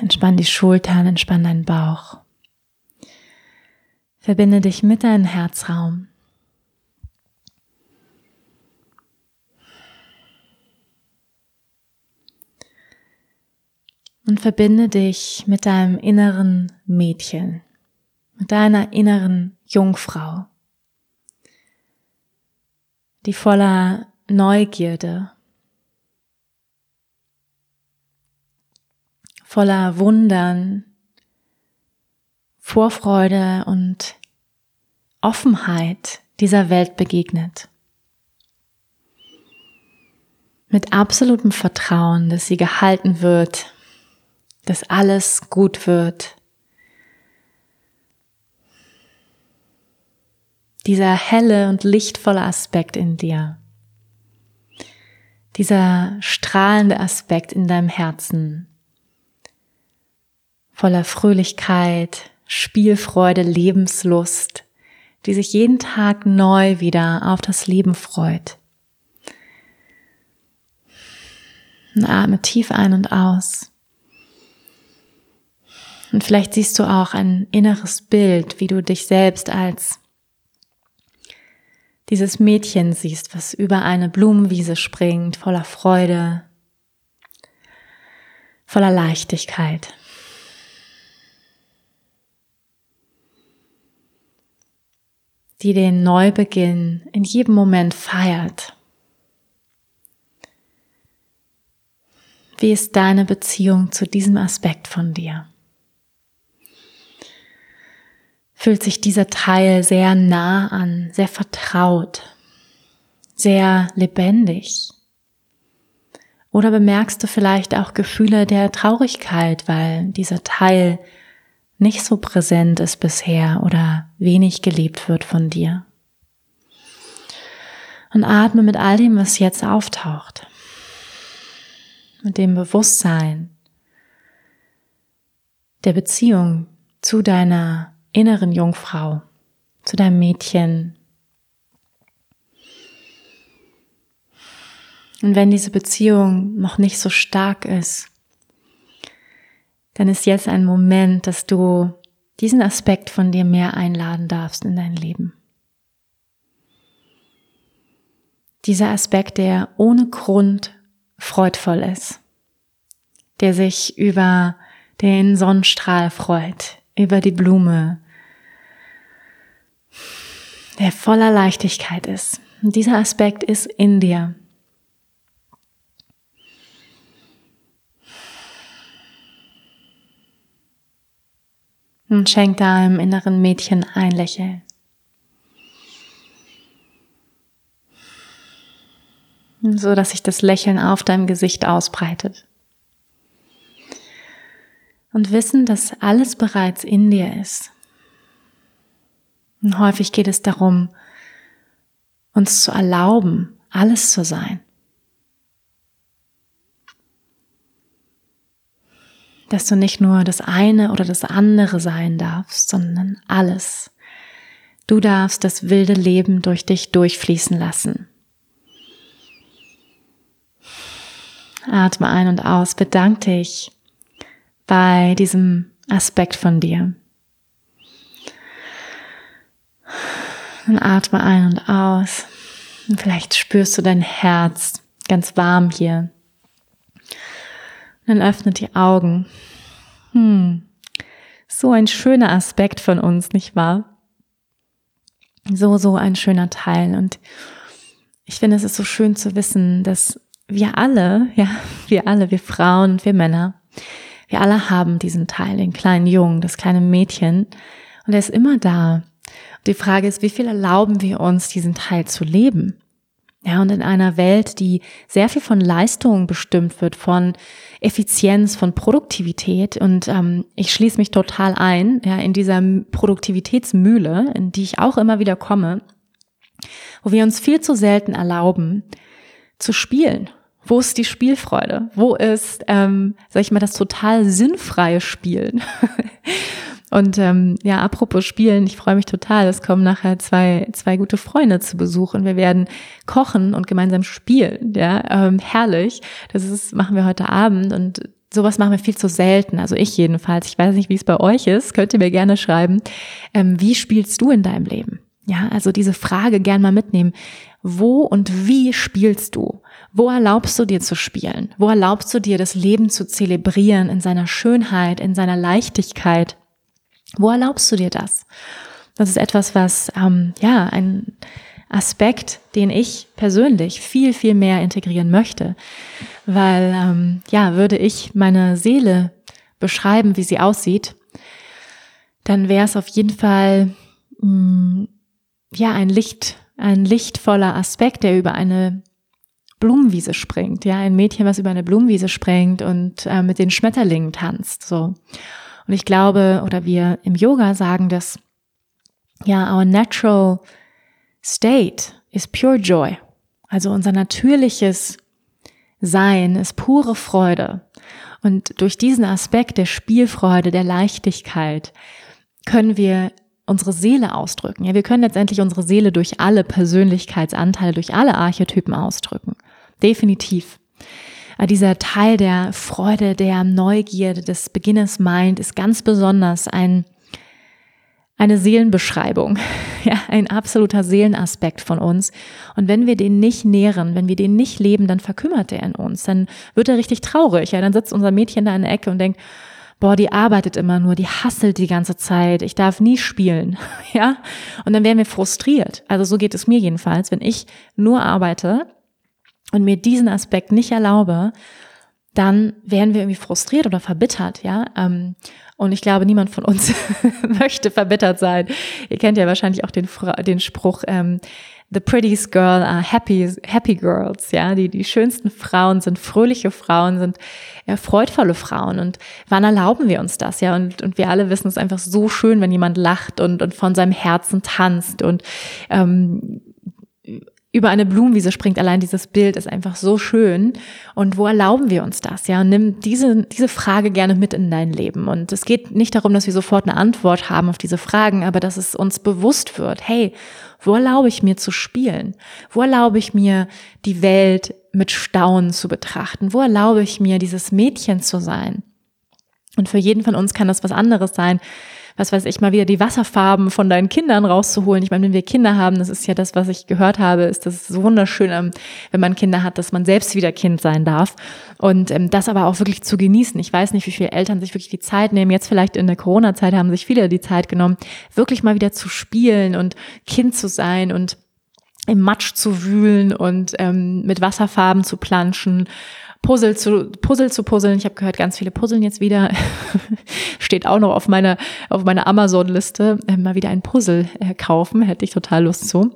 Entspann die Schultern, entspann deinen Bauch. Verbinde dich mit deinem Herzraum. Und verbinde dich mit deinem inneren Mädchen, mit deiner inneren Jungfrau, die voller Neugierde, voller Wundern, Vorfreude und Offenheit dieser Welt begegnet. Mit absolutem Vertrauen, dass sie gehalten wird, dass alles gut wird. Dieser helle und lichtvolle Aspekt in dir. Dieser strahlende Aspekt in deinem Herzen voller Fröhlichkeit, Spielfreude, Lebenslust, die sich jeden Tag neu wieder auf das Leben freut. Und atme tief ein und aus. Und vielleicht siehst du auch ein inneres Bild, wie du dich selbst als dieses Mädchen siehst, was über eine Blumenwiese springt, voller Freude, voller Leichtigkeit. Die den Neubeginn in jedem Moment feiert. Wie ist deine Beziehung zu diesem Aspekt von dir? Fühlt sich dieser Teil sehr nah an, sehr vertraut, sehr lebendig? Oder bemerkst du vielleicht auch Gefühle der Traurigkeit, weil dieser Teil nicht so präsent ist bisher oder wenig gelebt wird von dir. Und atme mit all dem, was jetzt auftaucht. Mit dem Bewusstsein der Beziehung zu deiner inneren Jungfrau, zu deinem Mädchen. Und wenn diese Beziehung noch nicht so stark ist, dann ist jetzt ein Moment, dass du diesen Aspekt von dir mehr einladen darfst in dein Leben. Dieser Aspekt, der ohne Grund freudvoll ist, der sich über den Sonnenstrahl freut, über die Blume, der voller Leichtigkeit ist. Und dieser Aspekt ist in dir. Und schenk deinem inneren Mädchen ein Lächeln. So dass sich das Lächeln auf deinem Gesicht ausbreitet. Und wissen, dass alles bereits in dir ist. Und häufig geht es darum, uns zu erlauben, alles zu sein. Dass du nicht nur das eine oder das andere sein darfst, sondern alles. Du darfst das wilde Leben durch dich durchfließen lassen. Atme ein und aus, bedank dich bei diesem Aspekt von dir. Dann atme ein und aus. Und vielleicht spürst du dein Herz ganz warm hier. Und dann öffne die Augen. Hm. So ein schöner Aspekt von uns, nicht wahr? So, so ein schöner Teil. Und ich finde, es ist so schön zu wissen, dass wir alle, ja, wir alle, wir Frauen und wir Männer, wir alle haben diesen Teil, den kleinen Jungen, das kleine Mädchen. Und er ist immer da. Die Frage ist, wie viel erlauben wir uns, diesen Teil zu leben? Ja, und in einer Welt, die sehr viel von Leistung bestimmt wird, von Effizienz, von Produktivität, und ähm, ich schließe mich total ein, ja, in dieser Produktivitätsmühle, in die ich auch immer wieder komme, wo wir uns viel zu selten erlauben, zu spielen. Wo ist die Spielfreude? Wo ist, ähm, sag ich mal, das total sinnfreie Spielen? Und ähm, ja, apropos Spielen, ich freue mich total. Es kommen nachher zwei, zwei gute Freunde zu Besuch und wir werden kochen und gemeinsam spielen. Ja, ähm, herrlich. Das ist, machen wir heute Abend und sowas machen wir viel zu selten. Also ich jedenfalls. Ich weiß nicht, wie es bei euch ist. Könnt ihr mir gerne schreiben. Ähm, wie spielst du in deinem Leben? Ja, also diese Frage gern mal mitnehmen. Wo und wie spielst du? Wo erlaubst du dir zu spielen? Wo erlaubst du dir das Leben zu zelebrieren in seiner Schönheit, in seiner Leichtigkeit? Wo erlaubst du dir das? Das ist etwas, was, ähm, ja, ein Aspekt, den ich persönlich viel, viel mehr integrieren möchte. Weil, ähm, ja, würde ich meine Seele beschreiben, wie sie aussieht, dann wäre es auf jeden Fall, mh, mm, ja, ein Licht, ein lichtvoller Aspekt, der über eine Blumenwiese springt, ja, ein Mädchen, was über eine Blumenwiese springt und äh, mit den Schmetterlingen tanzt, so. Und ich glaube, oder wir im Yoga sagen, dass ja, our natural state is pure joy. Also unser natürliches Sein ist pure Freude. Und durch diesen Aspekt der Spielfreude, der Leichtigkeit, können wir unsere Seele ausdrücken. Ja, wir können letztendlich unsere Seele durch alle Persönlichkeitsanteile, durch alle Archetypen ausdrücken. Definitiv. Äh, dieser Teil der Freude, der Neugierde, des Beginners Mind ist ganz besonders ein, eine Seelenbeschreibung, ja, ein absoluter Seelenaspekt von uns. Und wenn wir den nicht nähren, wenn wir den nicht leben, dann verkümmert er in uns, dann wird er richtig traurig. Ja, dann sitzt unser Mädchen da in der Ecke und denkt, boah, die arbeitet immer nur, die hasselt die ganze Zeit, ich darf nie spielen, ja? Und dann wären wir frustriert. Also so geht es mir jedenfalls, wenn ich nur arbeite und mir diesen Aspekt nicht erlaube, dann werden wir irgendwie frustriert oder verbittert, ja. Ähm, und ich glaube, niemand von uns möchte verbittert sein. Ihr kennt ja wahrscheinlich auch den, den Spruch, ähm, the prettiest girl are happy, happy girls, ja, die, die schönsten Frauen sind fröhliche Frauen, sind ja, freudvolle Frauen. Und wann erlauben wir uns das, ja? Und, und wir alle wissen es einfach so schön, wenn jemand lacht und, und von seinem Herzen tanzt und ähm, über eine Blumenwiese springt, allein dieses Bild ist einfach so schön. Und wo erlauben wir uns das? Ja, nimm diese, diese Frage gerne mit in dein Leben. Und es geht nicht darum, dass wir sofort eine Antwort haben auf diese Fragen, aber dass es uns bewusst wird. Hey, wo erlaube ich mir zu spielen? Wo erlaube ich mir, die Welt mit Staunen zu betrachten? Wo erlaube ich mir, dieses Mädchen zu sein? Und für jeden von uns kann das was anderes sein was weiß ich, mal wieder die Wasserfarben von deinen Kindern rauszuholen. Ich meine, wenn wir Kinder haben, das ist ja das, was ich gehört habe, ist das so wunderschön, ähm, wenn man Kinder hat, dass man selbst wieder Kind sein darf. Und ähm, das aber auch wirklich zu genießen. Ich weiß nicht, wie viele Eltern sich wirklich die Zeit nehmen. Jetzt vielleicht in der Corona-Zeit haben sich viele die Zeit genommen, wirklich mal wieder zu spielen und Kind zu sein und im Matsch zu wühlen und ähm, mit Wasserfarben zu planschen Puzzle zu, Puzzle zu puzzeln. Ich habe gehört, ganz viele puzzeln jetzt wieder. Steht auch noch auf meiner, auf meiner Amazon-Liste. Äh, mal wieder ein Puzzle äh, kaufen, hätte ich total Lust zu.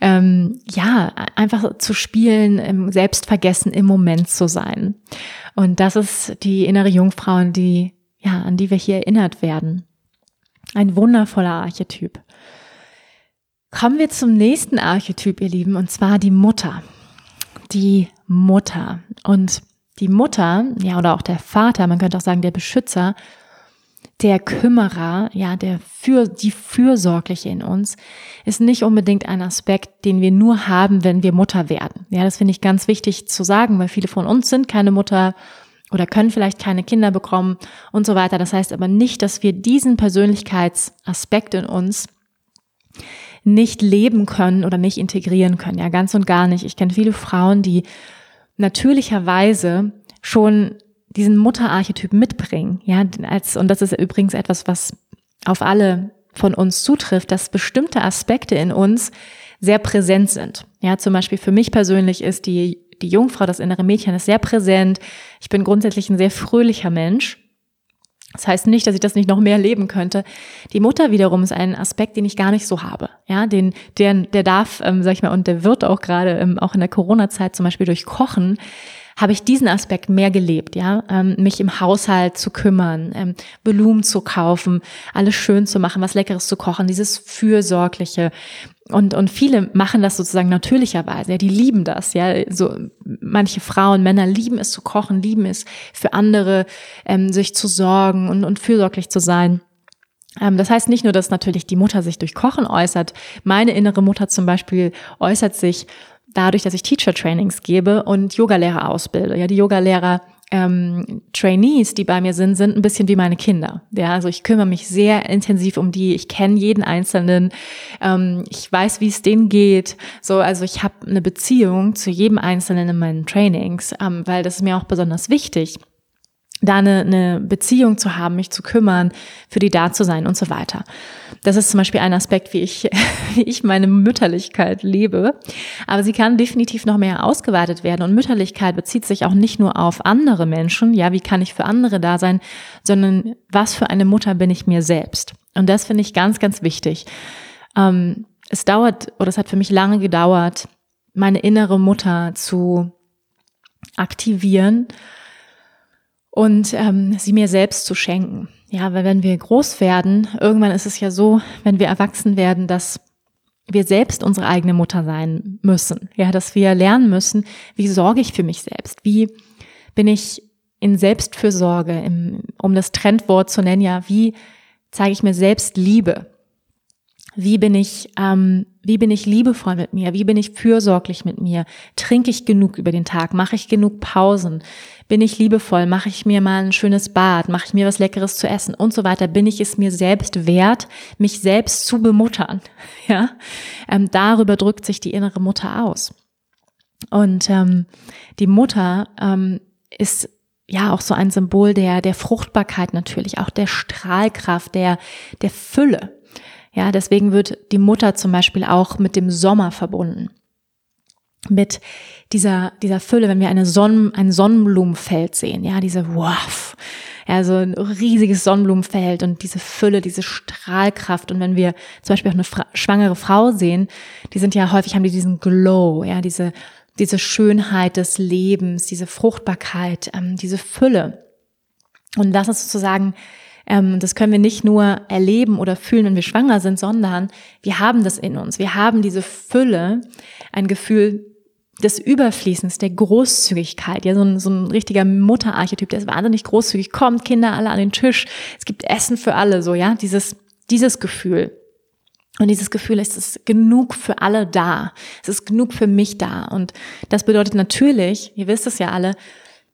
Ähm, ja, einfach zu spielen, ähm, selbst vergessen, im Moment zu sein. Und das ist die innere Jungfrau, die, ja, an die wir hier erinnert werden. Ein wundervoller Archetyp. Kommen wir zum nächsten Archetyp, ihr Lieben, und zwar die Mutter. Die Mutter. Und die Mutter, ja, oder auch der Vater, man könnte auch sagen, der Beschützer, der Kümmerer, ja, der für die Fürsorgliche in uns, ist nicht unbedingt ein Aspekt, den wir nur haben, wenn wir Mutter werden. Ja, das finde ich ganz wichtig zu sagen, weil viele von uns sind keine Mutter oder können vielleicht keine Kinder bekommen und so weiter. Das heißt aber nicht, dass wir diesen Persönlichkeitsaspekt in uns nicht leben können oder nicht integrieren können. Ja, ganz und gar nicht. Ich kenne viele Frauen, die natürlicherweise schon diesen Mutterarchetyp mitbringen. Ja, als, und das ist übrigens etwas, was auf alle von uns zutrifft, dass bestimmte Aspekte in uns sehr präsent sind. Ja, zum Beispiel für mich persönlich ist die, die Jungfrau, das innere Mädchen ist sehr präsent. Ich bin grundsätzlich ein sehr fröhlicher Mensch. Das heißt nicht, dass ich das nicht noch mehr leben könnte. Die Mutter wiederum ist ein Aspekt, den ich gar nicht so habe. Ja, den, der, der darf, ähm, sag ich mal, und der wird auch gerade, ähm, auch in der Corona-Zeit zum Beispiel durch Kochen, habe ich diesen Aspekt mehr gelebt, ja, ähm, mich im Haushalt zu kümmern, ähm, Blumen zu kaufen, alles schön zu machen, was Leckeres zu kochen, dieses fürsorgliche. Und, und viele machen das sozusagen natürlicherweise, ja, die lieben das, ja, so manche Frauen, Männer lieben es zu kochen, lieben es für andere, ähm, sich zu sorgen und, und fürsorglich zu sein. Ähm, das heißt nicht nur, dass natürlich die Mutter sich durch Kochen äußert. Meine innere Mutter zum Beispiel äußert sich dadurch, dass ich Teacher Trainings gebe und Yogalehrer ausbilde. Ja, die Yogalehrer ähm, Trainees, die bei mir sind, sind ein bisschen wie meine Kinder. Ja, also ich kümmere mich sehr intensiv um die. Ich kenne jeden Einzelnen. Ähm, ich weiß, wie es denen geht. So, also ich habe eine Beziehung zu jedem Einzelnen in meinen Trainings, ähm, weil das ist mir auch besonders wichtig da eine, eine Beziehung zu haben, mich zu kümmern, für die da zu sein und so weiter. Das ist zum Beispiel ein Aspekt, wie ich, wie ich meine Mütterlichkeit lebe. Aber sie kann definitiv noch mehr ausgeweitet werden. Und Mütterlichkeit bezieht sich auch nicht nur auf andere Menschen, ja, wie kann ich für andere da sein, sondern was für eine Mutter bin ich mir selbst. Und das finde ich ganz, ganz wichtig. Ähm, es dauert, oder es hat für mich lange gedauert, meine innere Mutter zu aktivieren und ähm, sie mir selbst zu schenken. Ja, weil wenn wir groß werden, irgendwann ist es ja so, wenn wir erwachsen werden, dass wir selbst unsere eigene Mutter sein müssen. Ja, dass wir lernen müssen, wie sorge ich für mich selbst? Wie bin ich in Selbstfürsorge, im, um das Trendwort zu nennen, ja, wie zeige ich mir selbst Liebe? Wie bin ich, ähm, wie bin ich liebevoll mit mir? Wie bin ich fürsorglich mit mir? Trinke ich genug über den Tag? Mache ich genug Pausen? Bin ich liebevoll? Mache ich mir mal ein schönes Bad? Mache ich mir was Leckeres zu essen und so weiter? Bin ich es mir selbst wert, mich selbst zu bemuttern? Ja, ähm, darüber drückt sich die innere Mutter aus. Und ähm, die Mutter ähm, ist ja auch so ein Symbol der der Fruchtbarkeit natürlich, auch der Strahlkraft, der der Fülle. Ja, deswegen wird die Mutter zum Beispiel auch mit dem Sommer verbunden. Mit dieser, dieser Fülle, wenn wir eine Sonnen, ein Sonnenblumenfeld sehen, ja, diese wow, Ja, so ein riesiges Sonnenblumenfeld und diese Fülle, diese Strahlkraft. Und wenn wir zum Beispiel auch eine Fra schwangere Frau sehen, die sind ja häufig, haben die diesen Glow, ja, diese, diese Schönheit des Lebens, diese Fruchtbarkeit, ähm, diese Fülle. Und das ist sozusagen ähm, das können wir nicht nur erleben oder fühlen, wenn wir schwanger sind, sondern wir haben das in uns. Wir haben diese Fülle, ein Gefühl des Überfließens, der Großzügigkeit, ja, so ein, so ein richtiger Mutterarchetyp, der ist wahnsinnig großzügig, kommt, Kinder alle an den Tisch, es gibt Essen für alle, so, ja, dieses, dieses Gefühl. Und dieses Gefühl ist, es ist genug für alle da. Es ist genug für mich da. Und das bedeutet natürlich, ihr wisst es ja alle,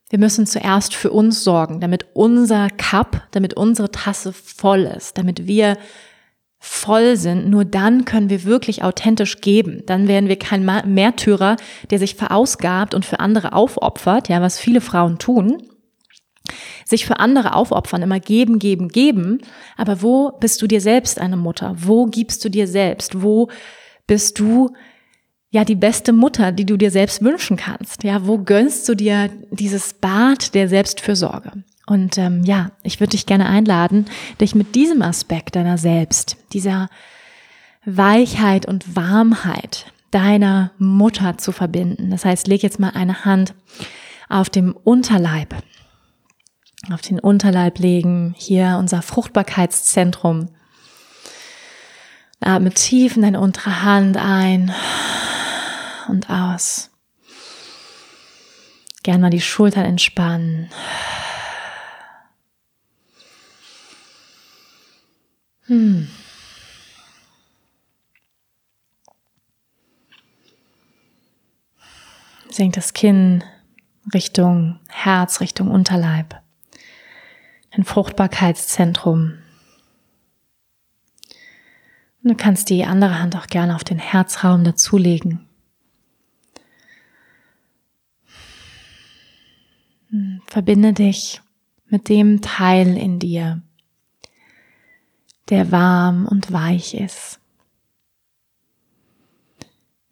wir müssen zuerst für uns sorgen, damit unser Cup, damit unsere Tasse voll ist, damit wir voll sind. Nur dann können wir wirklich authentisch geben. Dann werden wir kein Märtyrer, der sich verausgabt und für andere aufopfert, ja, was viele Frauen tun. Sich für andere aufopfern, immer geben, geben, geben. Aber wo bist du dir selbst eine Mutter? Wo gibst du dir selbst? Wo bist du ja die beste Mutter, die du dir selbst wünschen kannst. Ja, wo gönnst du dir dieses Bad der Selbstfürsorge? Und ähm, ja, ich würde dich gerne einladen, dich mit diesem Aspekt deiner selbst, dieser Weichheit und Warmheit deiner Mutter zu verbinden. Das heißt, leg jetzt mal eine Hand auf dem Unterleib, auf den Unterleib legen, hier unser Fruchtbarkeitszentrum. Atme tief in deine untere Hand ein und aus. Gern mal die Schultern entspannen. Hm. Senkt das Kinn Richtung Herz, Richtung Unterleib. Ein Fruchtbarkeitszentrum. Und du kannst die andere Hand auch gerne auf den Herzraum dazulegen. Verbinde dich mit dem Teil in dir, der warm und weich ist.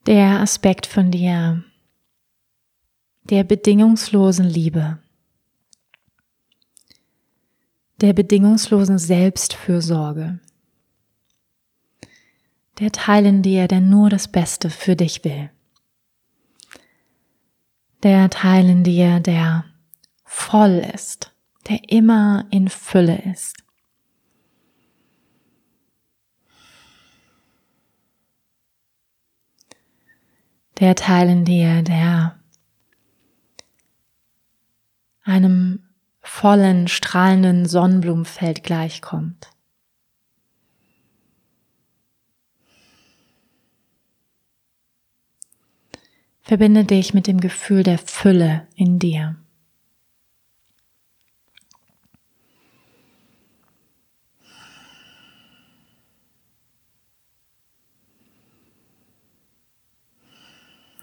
Der Aspekt von dir, der bedingungslosen Liebe, der bedingungslosen Selbstfürsorge, der Teil in dir, der nur das Beste für dich will, der Teil in dir, der voll ist, der immer in Fülle ist. Der Teil in dir, der einem vollen, strahlenden Sonnenblumenfeld gleichkommt. Verbinde dich mit dem Gefühl der Fülle in dir.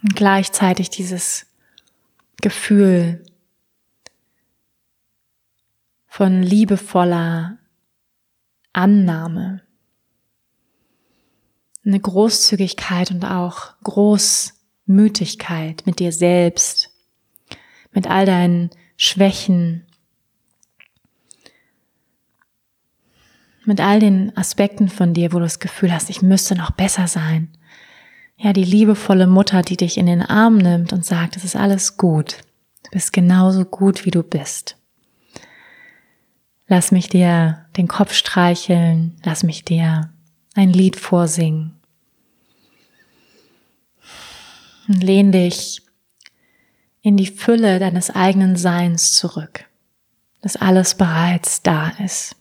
Und gleichzeitig dieses Gefühl von liebevoller Annahme, eine Großzügigkeit und auch Großmütigkeit mit dir selbst, mit all deinen Schwächen, mit all den Aspekten von dir, wo du das Gefühl hast, ich müsste noch besser sein ja, die liebevolle Mutter, die dich in den Arm nimmt und sagt, es ist alles gut. Du bist genauso gut, wie du bist. Lass mich dir den Kopf streicheln, lass mich dir ein Lied vorsingen. Und lehn dich in die Fülle deines eigenen Seins zurück, dass alles bereits da ist.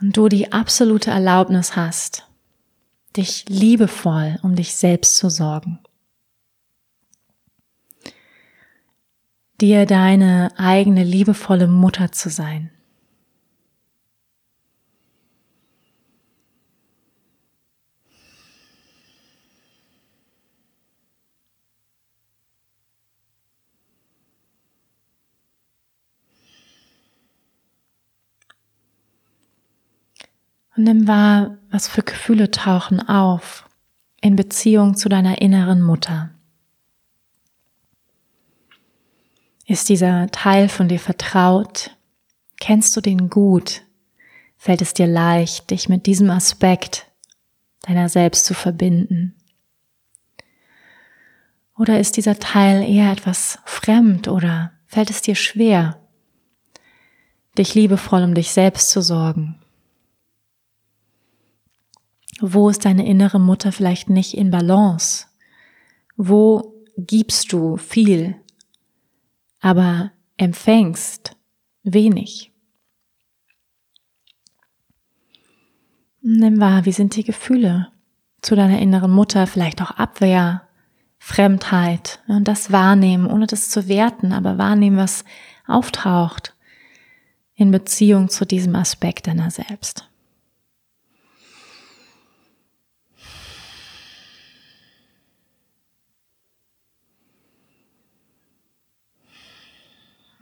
Und du die absolute Erlaubnis hast, dich liebevoll um dich selbst zu sorgen. Dir deine eigene liebevolle Mutter zu sein. Und nimm wahr, was für Gefühle tauchen auf in Beziehung zu deiner inneren Mutter. Ist dieser Teil von dir vertraut? Kennst du den gut? Fällt es dir leicht, dich mit diesem Aspekt deiner selbst zu verbinden? Oder ist dieser Teil eher etwas fremd oder fällt es dir schwer, dich liebevoll um dich selbst zu sorgen? Wo ist deine innere Mutter vielleicht nicht in Balance? Wo gibst du viel, aber empfängst wenig? Nimm wahr, wie sind die Gefühle zu deiner inneren Mutter, vielleicht auch Abwehr, Fremdheit und das wahrnehmen, ohne das zu werten, aber wahrnehmen, was auftaucht in Beziehung zu diesem Aspekt deiner selbst.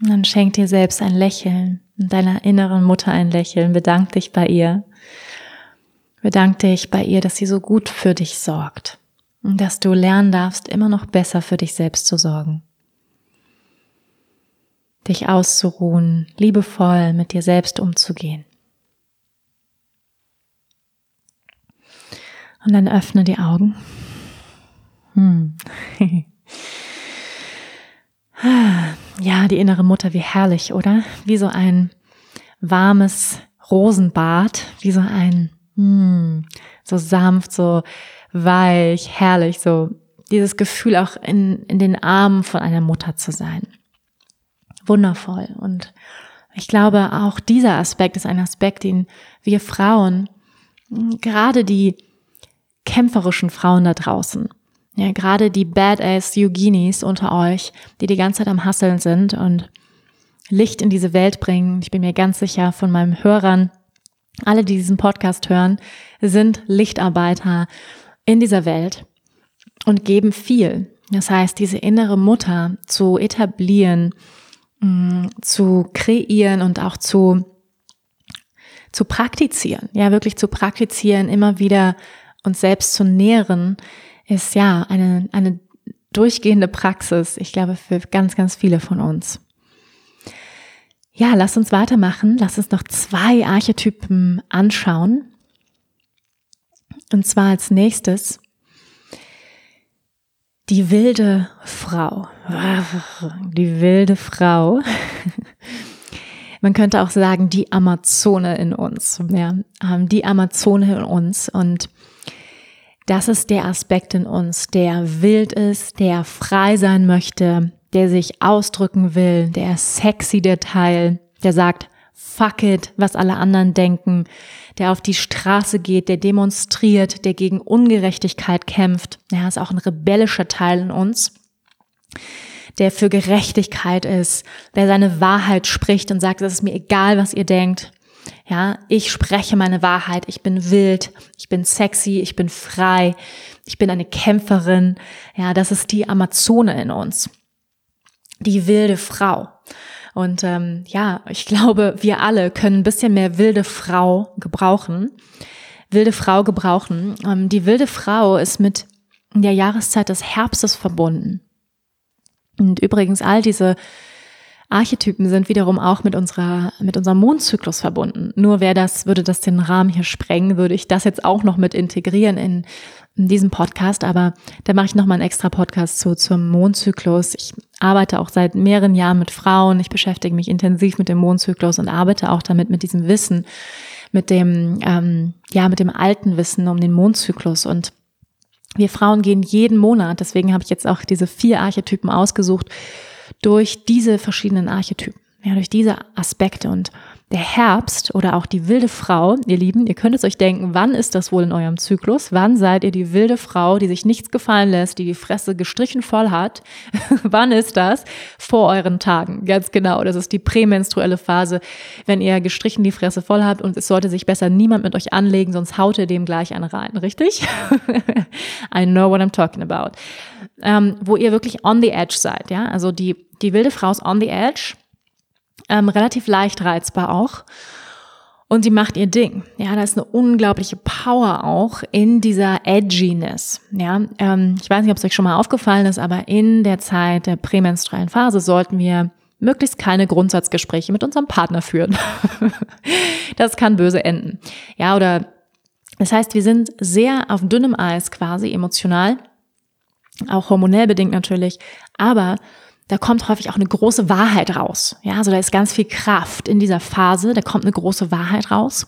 Und dann schenk dir selbst ein Lächeln und deiner inneren Mutter ein Lächeln. Bedank dich bei ihr. Bedank dich bei ihr, dass sie so gut für dich sorgt und dass du lernen darfst, immer noch besser für dich selbst zu sorgen. Dich auszuruhen, liebevoll mit dir selbst umzugehen. Und dann öffne die Augen. Hm. Ja, die innere Mutter, wie herrlich, oder? Wie so ein warmes Rosenbad, wie so ein, hm, so sanft, so weich, herrlich, so dieses Gefühl auch in, in den Armen von einer Mutter zu sein. Wundervoll. Und ich glaube, auch dieser Aspekt ist ein Aspekt, den wir Frauen, gerade die kämpferischen Frauen da draußen, ja, gerade die Badass Yoginis unter euch, die die ganze Zeit am Hasseln sind und Licht in diese Welt bringen. Ich bin mir ganz sicher von meinen Hörern, alle, die diesen Podcast hören, sind Lichtarbeiter in dieser Welt und geben viel. Das heißt, diese innere Mutter zu etablieren, mm, zu kreieren und auch zu, zu praktizieren, ja, wirklich zu praktizieren, immer wieder uns selbst zu nähren, ist ja eine, eine durchgehende Praxis, ich glaube, für ganz, ganz viele von uns. Ja, lass uns weitermachen. Lass uns noch zwei Archetypen anschauen. Und zwar als nächstes die wilde Frau. Die wilde Frau. Man könnte auch sagen, die Amazone in uns. Ja, die Amazone in uns. Und das ist der Aspekt in uns, der wild ist, der frei sein möchte, der sich ausdrücken will, der sexy der Teil, der sagt, fuck it, was alle anderen denken, der auf die Straße geht, der demonstriert, der gegen Ungerechtigkeit kämpft. Er ist auch ein rebellischer Teil in uns, der für Gerechtigkeit ist, der seine Wahrheit spricht und sagt, es ist mir egal, was ihr denkt. Ja, ich spreche meine Wahrheit, ich bin wild, ich bin sexy, ich bin frei, ich bin eine Kämpferin. Ja, das ist die Amazone in uns. Die wilde Frau. Und ähm, ja, ich glaube, wir alle können ein bisschen mehr wilde Frau gebrauchen. Wilde Frau gebrauchen. Ähm, die wilde Frau ist mit der Jahreszeit des Herbstes verbunden. Und übrigens all diese Archetypen sind wiederum auch mit unserer, mit unserem Mondzyklus verbunden. Nur wäre das, würde das den Rahmen hier sprengen, würde ich das jetzt auch noch mit integrieren in, in diesem Podcast. Aber da mache ich nochmal einen extra Podcast zu, zum Mondzyklus. Ich arbeite auch seit mehreren Jahren mit Frauen. Ich beschäftige mich intensiv mit dem Mondzyklus und arbeite auch damit mit diesem Wissen, mit dem, ähm, ja, mit dem alten Wissen um den Mondzyklus und wir Frauen gehen jeden Monat, deswegen habe ich jetzt auch diese vier Archetypen ausgesucht, durch diese verschiedenen Archetypen, ja, durch diese Aspekte. Und der Herbst oder auch die wilde Frau, ihr Lieben, ihr könnt es euch denken, wann ist das wohl in eurem Zyklus? Wann seid ihr die wilde Frau, die sich nichts gefallen lässt, die die Fresse gestrichen voll hat? wann ist das? Vor euren Tagen, ganz genau. Das ist die prämenstruelle Phase, wenn ihr gestrichen die Fresse voll habt und es sollte sich besser niemand mit euch anlegen, sonst haut ihr dem gleich einen rein, richtig? I know what I'm talking about. Ähm, wo ihr wirklich on the edge seid, ja? Also die, die wilde Frau ist on the edge ähm, relativ leicht reizbar auch. und die macht ihr Ding. Ja, da ist eine unglaubliche Power auch in dieser Edginess. Ja, ähm, ich weiß nicht, ob es euch schon mal aufgefallen ist, aber in der Zeit der prämenstruellen Phase sollten wir möglichst keine Grundsatzgespräche mit unserem Partner führen. das kann böse enden. Ja, oder das heißt, wir sind sehr auf dünnem Eis quasi emotional, auch hormonell bedingt natürlich, aber da kommt häufig auch eine große Wahrheit raus. Ja, also da ist ganz viel Kraft in dieser Phase, da kommt eine große Wahrheit raus.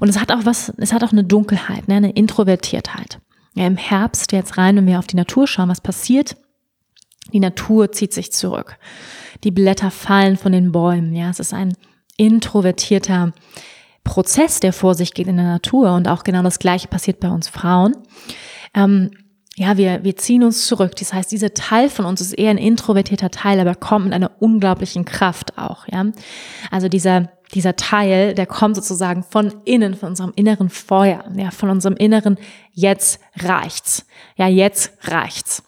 Und es hat auch was, es hat auch eine Dunkelheit, ne, eine Introvertiertheit. Ja, Im Herbst jetzt rein, wenn wir auf die Natur schauen, was passiert? Die Natur zieht sich zurück. Die Blätter fallen von den Bäumen. Ja, es ist ein introvertierter Prozess, der vor sich geht in der Natur. Und auch genau das Gleiche passiert bei uns Frauen. Ähm, ja, wir, wir ziehen uns zurück. Das heißt, dieser Teil von uns ist eher ein introvertierter Teil, aber kommt mit einer unglaublichen Kraft auch, ja. Also dieser, dieser Teil, der kommt sozusagen von innen, von unserem inneren Feuer, ja, von unserem inneren Jetzt reicht's. Ja, jetzt reicht's.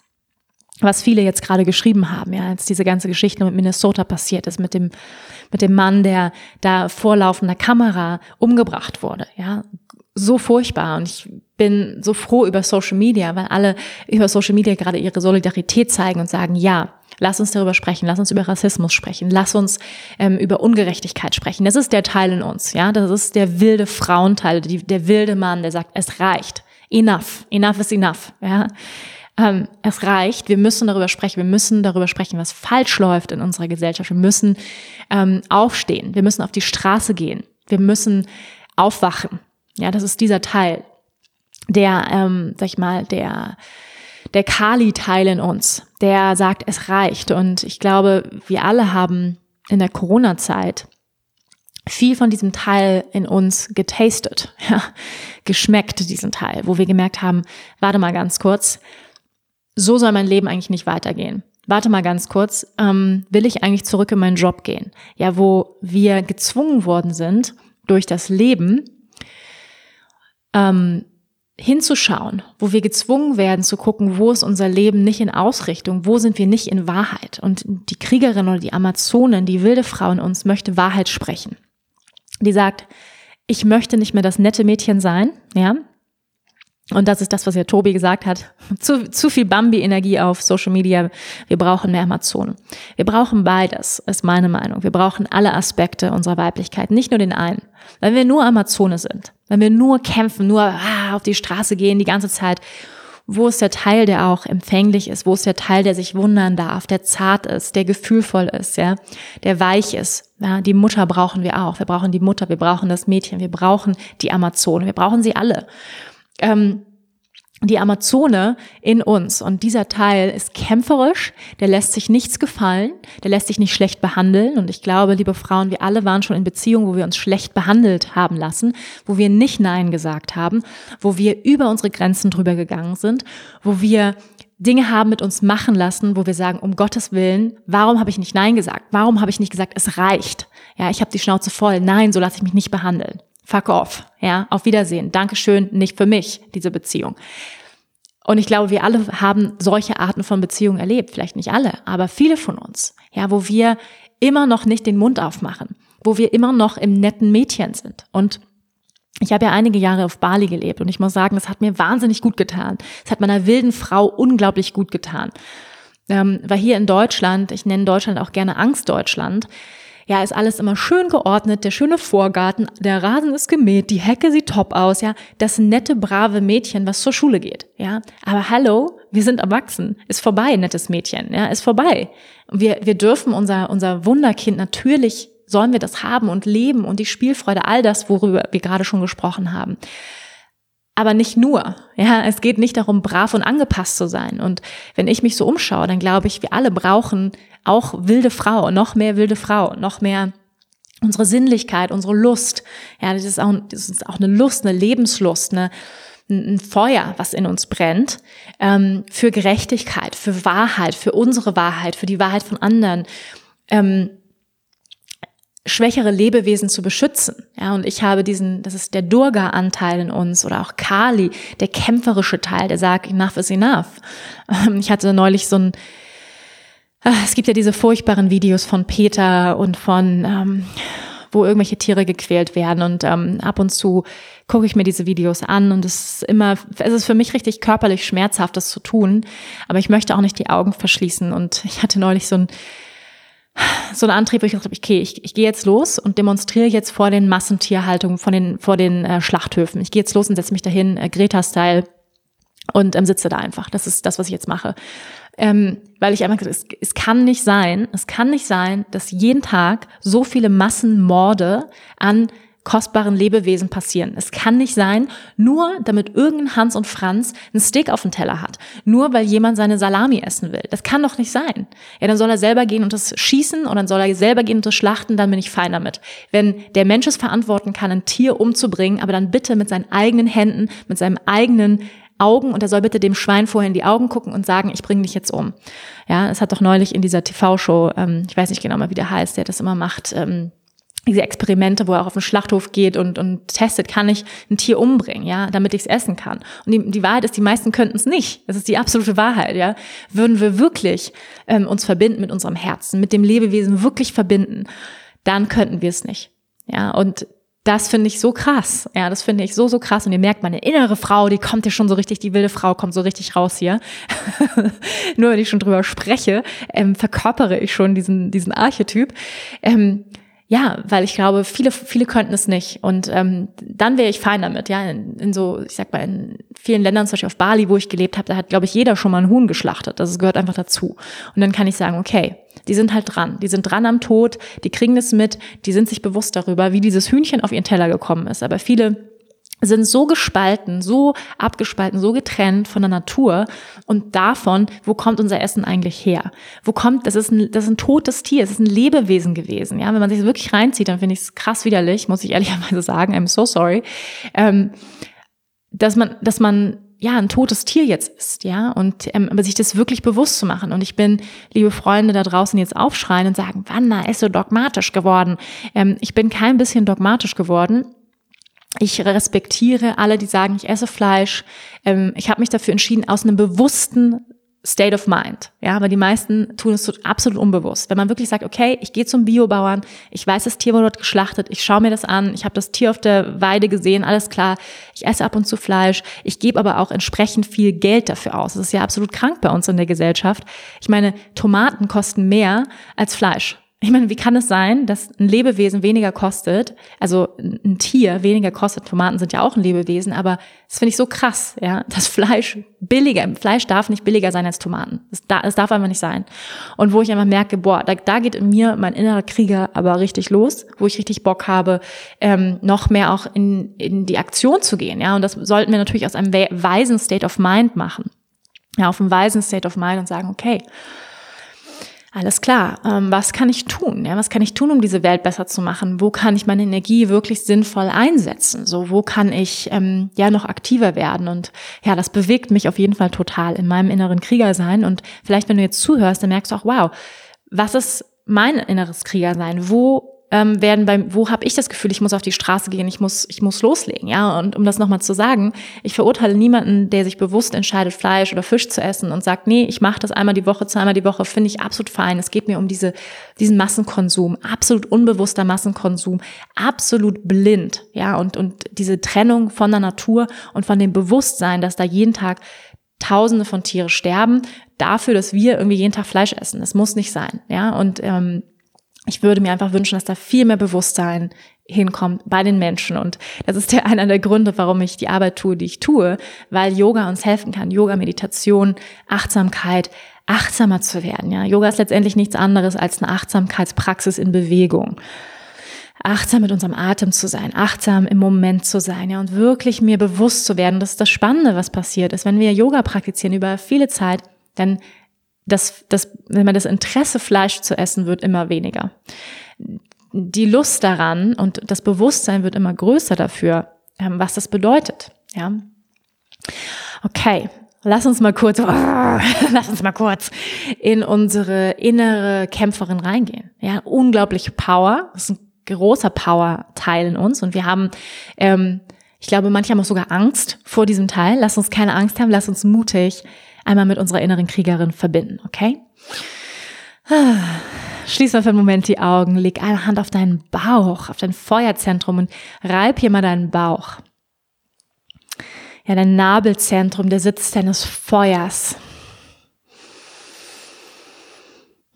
Was viele jetzt gerade geschrieben haben, ja, als diese ganze Geschichte mit Minnesota passiert ist, mit dem, mit dem Mann, der da vor laufender Kamera umgebracht wurde, ja. So furchtbar. Und ich bin so froh über Social Media, weil alle über Social Media gerade ihre Solidarität zeigen und sagen, ja, lass uns darüber sprechen, lass uns über Rassismus sprechen, lass uns ähm, über Ungerechtigkeit sprechen. Das ist der Teil in uns, ja, das ist der wilde Frauenteil, die, der wilde Mann, der sagt, es reicht, enough, enough is enough, ja. Ähm, es reicht, wir müssen darüber sprechen, wir müssen darüber sprechen, was falsch läuft in unserer Gesellschaft. Wir müssen ähm, aufstehen, wir müssen auf die Straße gehen, wir müssen aufwachen. Ja, das ist dieser Teil der, ähm, sag ich mal, der, der Kali-Teil in uns, der sagt, es reicht. Und ich glaube, wir alle haben in der Corona-Zeit viel von diesem Teil in uns getastet, ja, geschmeckt, diesen Teil, wo wir gemerkt haben, warte mal ganz kurz, so soll mein Leben eigentlich nicht weitergehen. Warte mal ganz kurz, ähm, will ich eigentlich zurück in meinen Job gehen? Ja, wo wir gezwungen worden sind durch das Leben, ähm, hinzuschauen, wo wir gezwungen werden zu gucken, wo ist unser Leben nicht in Ausrichtung, wo sind wir nicht in Wahrheit. Und die Kriegerin oder die Amazonin, die wilde Frau in uns, möchte Wahrheit sprechen. Die sagt, ich möchte nicht mehr das nette Mädchen sein, ja, und das ist das, was ja Tobi gesagt hat. Zu, zu viel Bambi-Energie auf Social Media. Wir brauchen mehr Amazonen. Wir brauchen beides, ist meine Meinung. Wir brauchen alle Aspekte unserer Weiblichkeit, nicht nur den einen. Wenn wir nur Amazone sind, wenn wir nur kämpfen, nur ah, auf die Straße gehen die ganze Zeit, wo ist der Teil, der auch empfänglich ist? Wo ist der Teil, der sich wundern darf, der zart ist, der gefühlvoll ist, ja, der weich ist? Ja, die Mutter brauchen wir auch. Wir brauchen die Mutter, wir brauchen das Mädchen, wir brauchen die Amazone, wir brauchen sie alle ähm, die Amazone in uns. Und dieser Teil ist kämpferisch, der lässt sich nichts gefallen, der lässt sich nicht schlecht behandeln. Und ich glaube, liebe Frauen, wir alle waren schon in Beziehungen, wo wir uns schlecht behandelt haben lassen, wo wir nicht Nein gesagt haben, wo wir über unsere Grenzen drüber gegangen sind, wo wir Dinge haben mit uns machen lassen, wo wir sagen, um Gottes Willen, warum habe ich nicht Nein gesagt? Warum habe ich nicht gesagt, es reicht? Ja, ich habe die Schnauze voll. Nein, so lasse ich mich nicht behandeln fuck off, ja, auf Wiedersehen, Dankeschön, nicht für mich, diese Beziehung. Und ich glaube, wir alle haben solche Arten von Beziehungen erlebt, vielleicht nicht alle, aber viele von uns, ja, wo wir immer noch nicht den Mund aufmachen, wo wir immer noch im netten Mädchen sind. Und ich habe ja einige Jahre auf Bali gelebt und ich muss sagen, das hat mir wahnsinnig gut getan. Es hat meiner wilden Frau unglaublich gut getan. Ähm, weil hier in Deutschland, ich nenne Deutschland auch gerne Angstdeutschland, ja, ist alles immer schön geordnet, der schöne Vorgarten, der Rasen ist gemäht, die Hecke sieht top aus, ja, das nette, brave Mädchen, was zur Schule geht, ja. Aber hallo, wir sind erwachsen, ist vorbei, nettes Mädchen, ja, ist vorbei. Wir, wir dürfen unser, unser Wunderkind natürlich sollen wir das haben und leben und die Spielfreude, all das, worüber wir gerade schon gesprochen haben. Aber nicht nur. Ja, es geht nicht darum, brav und angepasst zu sein. Und wenn ich mich so umschaue, dann glaube ich, wir alle brauchen auch wilde Frau, noch mehr wilde Frau, noch mehr unsere Sinnlichkeit, unsere Lust. Ja, das ist auch, das ist auch eine Lust, eine Lebenslust, eine, ein Feuer, was in uns brennt, ähm, für Gerechtigkeit, für Wahrheit, für unsere Wahrheit, für die Wahrheit von anderen. Ähm, schwächere Lebewesen zu beschützen. Ja, und ich habe diesen, das ist der Durga-Anteil in uns oder auch Kali, der kämpferische Teil, der sagt, enough is enough. Ich hatte neulich so ein, es gibt ja diese furchtbaren Videos von Peter und von, ähm, wo irgendwelche Tiere gequält werden. Und ähm, ab und zu gucke ich mir diese Videos an und es ist immer, es ist für mich richtig körperlich schmerzhaft, das zu tun. Aber ich möchte auch nicht die Augen verschließen. Und ich hatte neulich so ein so ein Antrieb, wo ich habe, okay, ich, ich gehe jetzt los und demonstriere jetzt vor den Massentierhaltungen, vor den, vor den äh, Schlachthöfen. Ich gehe jetzt los und setze mich dahin, äh, Greta-Style, und ähm, sitze da einfach. Das ist das, was ich jetzt mache. Ähm, weil ich einfach gesagt es, es kann nicht sein, es kann nicht sein, dass jeden Tag so viele Massenmorde an kostbaren Lebewesen passieren. Es kann nicht sein, nur damit irgendein Hans und Franz einen Steak auf dem Teller hat. Nur weil jemand seine Salami essen will. Das kann doch nicht sein. Ja, dann soll er selber gehen und das schießen und dann soll er selber gehen und das schlachten, dann bin ich fein damit. Wenn der Mensch es verantworten kann, ein Tier umzubringen, aber dann bitte mit seinen eigenen Händen, mit seinem eigenen Augen und er soll bitte dem Schwein vorher in die Augen gucken und sagen, ich bringe dich jetzt um. Ja, es hat doch neulich in dieser TV-Show, ähm, ich weiß nicht genau mal, wie der heißt, der das immer macht, ähm, diese Experimente, wo er auch auf den Schlachthof geht und, und testet, kann ich ein Tier umbringen, ja, damit ich es essen kann. Und die, die Wahrheit ist, die meisten könnten es nicht. Das ist die absolute Wahrheit, ja. Würden wir wirklich ähm, uns verbinden mit unserem Herzen, mit dem Lebewesen wirklich verbinden, dann könnten wir es nicht. Ja, und das finde ich so krass. Ja, das finde ich so, so krass. Und ihr merkt, meine innere Frau, die kommt hier schon so richtig, die wilde Frau kommt so richtig raus hier. Nur wenn ich schon drüber spreche, ähm, verkörpere ich schon diesen, diesen Archetyp. Ähm, ja, weil ich glaube, viele, viele könnten es nicht. Und ähm, dann wäre ich fein damit. Ja, in, in so, ich sag mal, in vielen Ländern, zum Beispiel auf Bali, wo ich gelebt habe, da hat, glaube ich, jeder schon mal ein Huhn geschlachtet. Das gehört einfach dazu. Und dann kann ich sagen, okay, die sind halt dran. Die sind dran am Tod, die kriegen das mit, die sind sich bewusst darüber, wie dieses Hühnchen auf ihren Teller gekommen ist. Aber viele sind so gespalten, so abgespalten, so getrennt von der Natur und davon, wo kommt unser Essen eigentlich her? Wo kommt, das ist ein, das ist ein totes Tier, es ist ein Lebewesen gewesen, ja. Wenn man sich das wirklich reinzieht, dann finde ich es krass widerlich, muss ich ehrlicherweise sagen, I'm so sorry, ähm, dass man, dass man ja, ein totes Tier jetzt ist, ja, und ähm, aber sich das wirklich bewusst zu machen. Und ich bin, liebe Freunde da draußen, jetzt aufschreien und sagen, Wanna ist so dogmatisch geworden. Ähm, ich bin kein bisschen dogmatisch geworden ich respektiere alle, die sagen, ich esse Fleisch. Ähm, ich habe mich dafür entschieden, aus einem bewussten State of Mind. Ja, aber die meisten tun es so absolut unbewusst. Wenn man wirklich sagt, okay, ich gehe zum Biobauern, ich weiß, das Tier wurde dort geschlachtet, ich schaue mir das an, ich habe das Tier auf der Weide gesehen, alles klar, ich esse ab und zu Fleisch, ich gebe aber auch entsprechend viel Geld dafür aus. Das ist ja absolut krank bei uns in der Gesellschaft. Ich meine, Tomaten kosten mehr als Fleisch. Ich meine, wie kann es sein, dass ein Lebewesen weniger kostet, also ein Tier weniger kostet, Tomaten sind ja auch ein Lebewesen, aber das finde ich so krass, ja, das Fleisch billiger, Fleisch darf nicht billiger sein als Tomaten. Es da, darf einfach nicht sein. Und wo ich einfach merke, boah, da, da geht in mir mein innerer Krieger aber richtig los, wo ich richtig Bock habe, ähm, noch mehr auch in, in die Aktion zu gehen, ja, und das sollten wir natürlich aus einem weisen State of Mind machen. Ja, auf einem weisen State of Mind und sagen, okay, alles klar, ähm, was kann ich tun? Ja, was kann ich tun, um diese Welt besser zu machen? Wo kann ich meine Energie wirklich sinnvoll einsetzen? So, wo kann ich ähm, ja noch aktiver werden? Und ja, das bewegt mich auf jeden Fall total in meinem inneren Krieger sein. Und vielleicht, wenn du jetzt zuhörst, dann merkst du auch, wow, was ist mein inneres Krieger sein? Wo ähm, werden beim, wo habe ich das Gefühl, ich muss auf die Straße gehen, ich muss, ich muss loslegen, ja. Und um das nochmal zu sagen, ich verurteile niemanden, der sich bewusst entscheidet, Fleisch oder Fisch zu essen und sagt, nee, ich mache das einmal die Woche, zweimal die Woche, finde ich absolut fein. Es geht mir um diese, diesen Massenkonsum, absolut unbewusster Massenkonsum, absolut blind, ja, und, und diese Trennung von der Natur und von dem Bewusstsein, dass da jeden Tag Tausende von Tiere sterben, dafür, dass wir irgendwie jeden Tag Fleisch essen. Das muss nicht sein, ja. Und ähm, ich würde mir einfach wünschen, dass da viel mehr Bewusstsein hinkommt bei den Menschen. Und das ist der einer der Gründe, warum ich die Arbeit tue, die ich tue, weil Yoga uns helfen kann. Yoga, Meditation, Achtsamkeit, achtsamer zu werden. Ja, Yoga ist letztendlich nichts anderes als eine Achtsamkeitspraxis in Bewegung. Achtsam mit unserem Atem zu sein, achtsam im Moment zu sein, ja, und wirklich mir bewusst zu werden. Das ist das Spannende, was passiert ist. Wenn wir Yoga praktizieren über viele Zeit, dann das, das, wenn man das Interesse, Fleisch zu essen, wird immer weniger. Die Lust daran und das Bewusstsein wird immer größer dafür, ähm, was das bedeutet. Ja. Okay, lass uns mal kurz, lass uns mal kurz in unsere innere Kämpferin reingehen. Ja, unglaubliche Power. Das ist ein großer Power-Teil in uns und wir haben, ähm, ich glaube, manche haben auch sogar Angst vor diesem Teil. Lass uns keine Angst haben, lass uns mutig einmal mit unserer inneren Kriegerin verbinden, okay? Schließ mal für einen Moment die Augen, leg eine Hand auf deinen Bauch, auf dein Feuerzentrum und reib hier mal deinen Bauch. Ja, dein Nabelzentrum, der Sitz deines Feuers.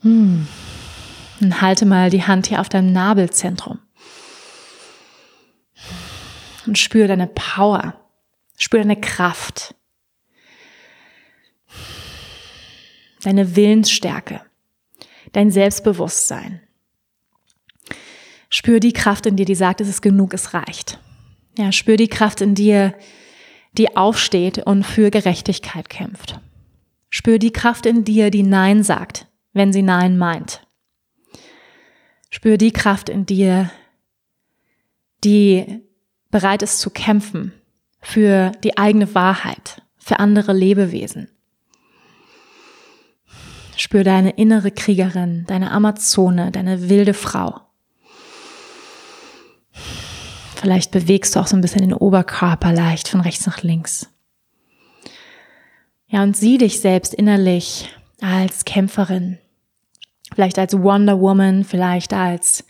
Hm. Und halte mal die Hand hier auf deinem Nabelzentrum. Und spüre deine Power. Spüre deine Kraft. Deine Willensstärke dein Selbstbewusstsein. Spür die Kraft in dir, die sagt, es ist genug, es reicht. Ja, spür die Kraft in dir, die aufsteht und für Gerechtigkeit kämpft. Spür die Kraft in dir, die Nein sagt, wenn sie Nein meint. Spür die Kraft in dir, die bereit ist zu kämpfen für die eigene Wahrheit, für andere Lebewesen. Spür deine innere Kriegerin, deine Amazone, deine wilde Frau. Vielleicht bewegst du auch so ein bisschen den Oberkörper leicht von rechts nach links. Ja, und sieh dich selbst innerlich als Kämpferin. Vielleicht als Wonder Woman, vielleicht als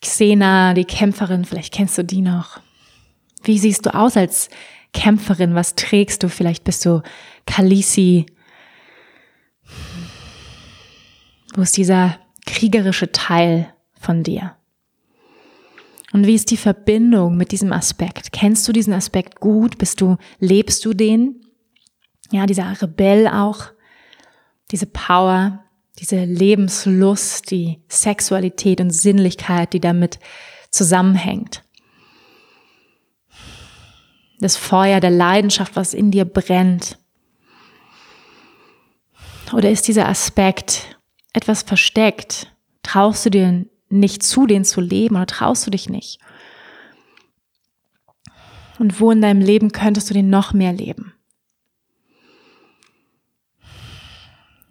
Xena, die Kämpferin, vielleicht kennst du die noch. Wie siehst du aus als Kämpferin? Was trägst du? Vielleicht bist du Kalisi. Wo ist dieser kriegerische Teil von dir? Und wie ist die Verbindung mit diesem Aspekt? Kennst du diesen Aspekt gut? Bist du, lebst du den? Ja, dieser Rebell auch, diese Power, diese Lebenslust, die Sexualität und Sinnlichkeit, die damit zusammenhängt das Feuer der Leidenschaft, was in dir brennt? Oder ist dieser Aspekt etwas versteckt? Traust du dir nicht zu, den zu leben oder traust du dich nicht? Und wo in deinem Leben könntest du den noch mehr leben?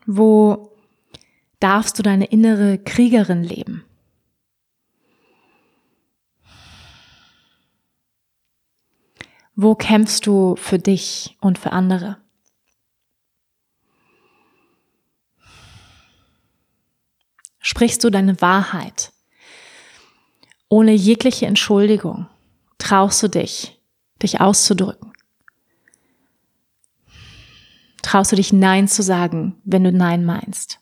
Wo darfst du deine innere Kriegerin leben? Wo kämpfst du für dich und für andere? Sprichst du deine Wahrheit ohne jegliche Entschuldigung? Traust du dich, dich auszudrücken? Traust du dich Nein zu sagen, wenn du Nein meinst?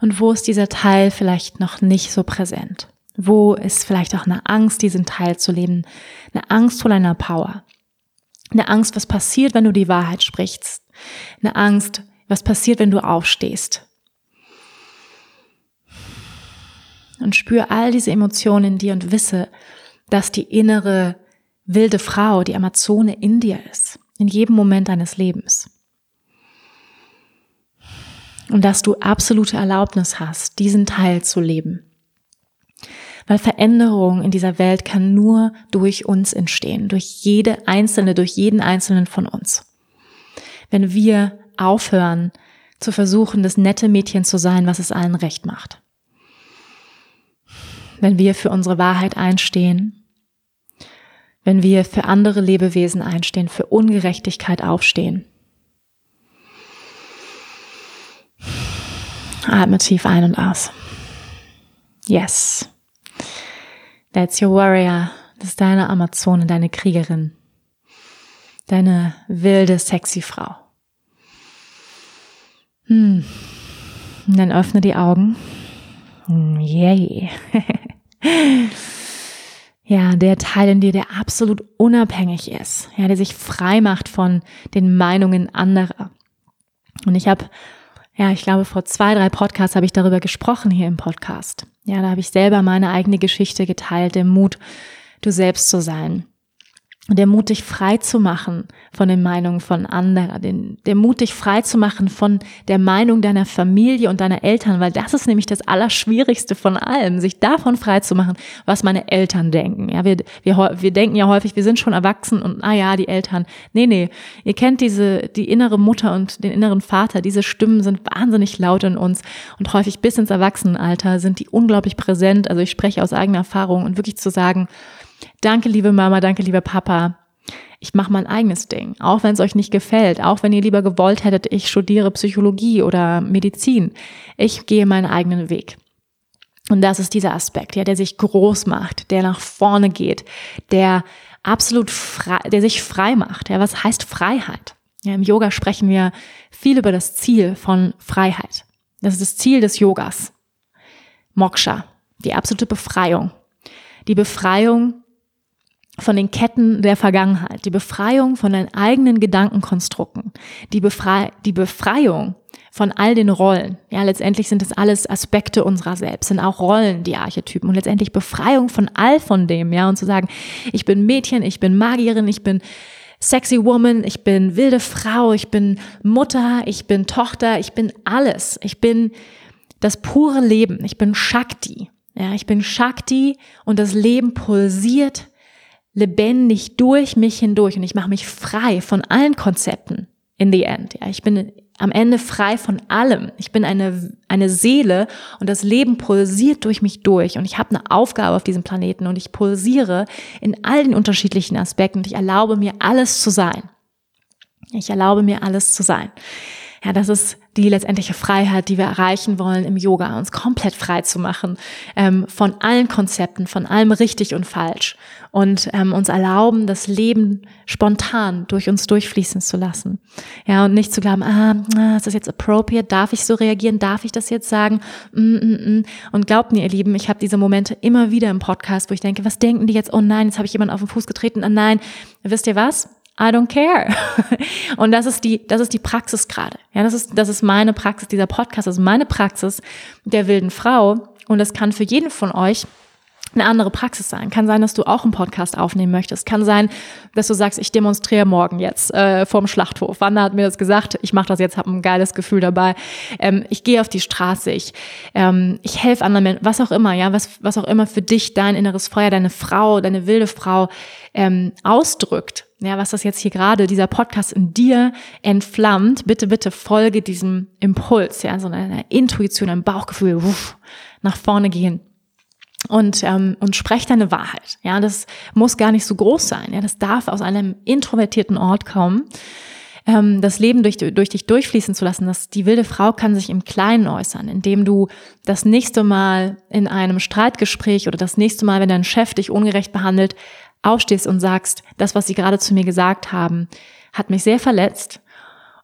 Und wo ist dieser Teil vielleicht noch nicht so präsent? Wo ist vielleicht auch eine Angst, diesen Teil zu leben? Eine Angst vor deiner Power. Eine Angst, was passiert, wenn du die Wahrheit sprichst. Eine Angst, was passiert, wenn du aufstehst. Und spür all diese Emotionen in dir und wisse, dass die innere wilde Frau, die Amazone in dir ist. In jedem Moment deines Lebens und dass du absolute Erlaubnis hast, diesen Teil zu leben. Weil Veränderung in dieser Welt kann nur durch uns entstehen, durch jede einzelne, durch jeden einzelnen von uns. Wenn wir aufhören zu versuchen, das nette Mädchen zu sein, was es allen recht macht. Wenn wir für unsere Wahrheit einstehen, wenn wir für andere Lebewesen einstehen, für Ungerechtigkeit aufstehen, Atme tief ein und aus. Yes. That's your warrior. Das ist deine Amazone, deine Kriegerin. Deine wilde, sexy Frau. Hm. Und dann öffne die Augen. Hm, yay. ja, der Teil in dir, der absolut unabhängig ist, ja, der sich frei macht von den Meinungen anderer. Und ich habe ja, ich glaube, vor zwei, drei Podcasts habe ich darüber gesprochen hier im Podcast. Ja, da habe ich selber meine eigene Geschichte geteilt, den Mut, du selbst zu sein der Mut, dich frei zu machen von den Meinungen von anderen, den, der Mut, dich frei zu machen von der Meinung deiner Familie und deiner Eltern, weil das ist nämlich das Allerschwierigste von allem, sich davon frei zu machen, was meine Eltern denken. Ja, wir, wir, wir denken ja häufig, wir sind schon erwachsen und, ah ja, die Eltern. Nee, nee, ihr kennt diese, die innere Mutter und den inneren Vater, diese Stimmen sind wahnsinnig laut in uns und häufig bis ins Erwachsenenalter sind die unglaublich präsent. Also ich spreche aus eigener Erfahrung und wirklich zu sagen, Danke, liebe Mama, danke, lieber Papa, Ich mache mein eigenes Ding, auch wenn es euch nicht gefällt, auch wenn ihr lieber gewollt hättet, ich studiere Psychologie oder Medizin. Ich gehe meinen eigenen Weg. Und das ist dieser Aspekt, ja, der sich groß macht, der nach vorne geht, der absolut frei, der sich frei macht. Ja, was heißt Freiheit? Ja, Im Yoga sprechen wir viel über das Ziel von Freiheit. Das ist das Ziel des Yogas. Moksha, die absolute Befreiung. Die Befreiung von den Ketten der Vergangenheit, die Befreiung von deinen eigenen Gedankenkonstrukten, die, Befrei die Befreiung von all den Rollen. Ja, letztendlich sind es alles Aspekte unserer selbst, sind auch Rollen, die Archetypen und letztendlich Befreiung von all von dem, ja, und zu sagen, ich bin Mädchen, ich bin Magierin, ich bin sexy Woman, ich bin wilde Frau, ich bin Mutter, ich bin Tochter, ich bin alles. Ich bin das pure Leben, ich bin Shakti. Ja, ich bin Shakti und das Leben pulsiert lebendig durch mich hindurch und ich mache mich frei von allen Konzepten in the end. Ja, ich bin am Ende frei von allem. Ich bin eine, eine Seele und das Leben pulsiert durch mich durch und ich habe eine Aufgabe auf diesem Planeten und ich pulsiere in all den unterschiedlichen Aspekten und ich erlaube mir alles zu sein. Ich erlaube mir alles zu sein. Ja, das ist die letztendliche Freiheit, die wir erreichen wollen im Yoga, uns komplett frei zu machen ähm, von allen Konzepten, von allem richtig und falsch und ähm, uns erlauben, das Leben spontan durch uns durchfließen zu lassen. Ja, und nicht zu glauben, ah, ist das jetzt appropriate? Darf ich so reagieren? Darf ich das jetzt sagen? Mm, mm, mm. Und glaubt mir, ihr Lieben, ich habe diese Momente immer wieder im Podcast, wo ich denke, was denken die jetzt? Oh nein, jetzt habe ich jemanden auf den Fuß getreten. Oh nein, wisst ihr was? I don't care. Und das ist die, das ist die Praxis gerade. Ja, das ist, das ist meine Praxis. Dieser Podcast ist meine Praxis der wilden Frau. Und das kann für jeden von euch eine andere Praxis sein. Kann sein, dass du auch einen Podcast aufnehmen möchtest. Kann sein, dass du sagst, ich demonstriere morgen jetzt äh, vorm Schlachthof. Wanda hat mir das gesagt. Ich mache das jetzt, habe ein geiles Gefühl dabei. Ähm, ich gehe auf die Straße. Ich, ähm, ich helfe anderen Menschen. Was auch immer, ja, was, was auch immer für dich dein inneres Feuer, deine Frau, deine wilde Frau ähm, ausdrückt. Ja, was das jetzt hier gerade, dieser Podcast in dir entflammt. Bitte, bitte folge diesem Impuls, ja, so einer Intuition, einem Bauchgefühl, wuff, nach vorne gehen und ähm, und sprech deine Wahrheit. Ja, das muss gar nicht so groß sein. Ja, das darf aus einem introvertierten Ort kommen. Ähm, das Leben durch, durch dich durchfließen zu lassen, dass die wilde Frau kann sich im Kleinen äußern, indem du das nächste Mal in einem Streitgespräch oder das nächste Mal, wenn dein Chef dich ungerecht behandelt, aufstehst und sagst, das, was sie gerade zu mir gesagt haben, hat mich sehr verletzt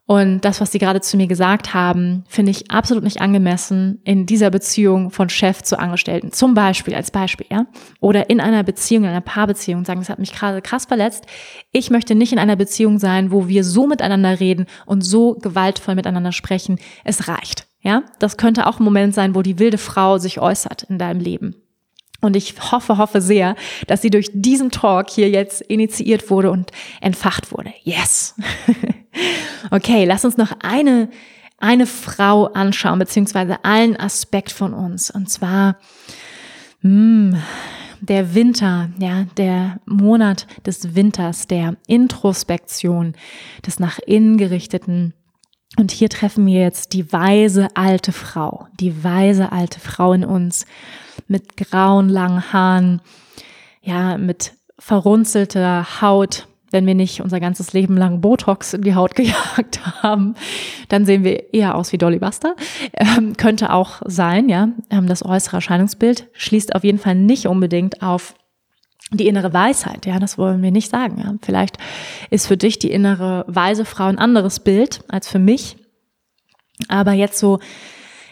und das, was Sie gerade zu mir gesagt haben, finde ich absolut nicht angemessen in dieser Beziehung von Chef zu Angestellten. Zum Beispiel, als Beispiel, ja. Oder in einer Beziehung, in einer Paarbeziehung sagen, das hat mich gerade krass verletzt. Ich möchte nicht in einer Beziehung sein, wo wir so miteinander reden und so gewaltvoll miteinander sprechen. Es reicht. Ja, das könnte auch ein Moment sein, wo die wilde Frau sich äußert in deinem Leben. Und ich hoffe, hoffe sehr, dass sie durch diesen Talk hier jetzt initiiert wurde und entfacht wurde. Yes. okay, lass uns noch eine, eine Frau anschauen, beziehungsweise einen Aspekt von uns. Und zwar, mh, hm, der Winter, ja, der Monat des Winters, der Introspektion, des nach innen gerichteten. Und hier treffen wir jetzt die weise alte Frau, die weise alte Frau in uns mit grauen langen Haaren, ja, mit verrunzelter Haut, wenn wir nicht unser ganzes Leben lang Botox in die Haut gejagt haben, dann sehen wir eher aus wie Dolly Buster. Ähm, könnte auch sein, ja. Ähm, das äußere Erscheinungsbild schließt auf jeden Fall nicht unbedingt auf die innere Weisheit, ja, das wollen wir nicht sagen. Ja. Vielleicht ist für dich die innere weise Frau ein anderes Bild als für mich. Aber jetzt so,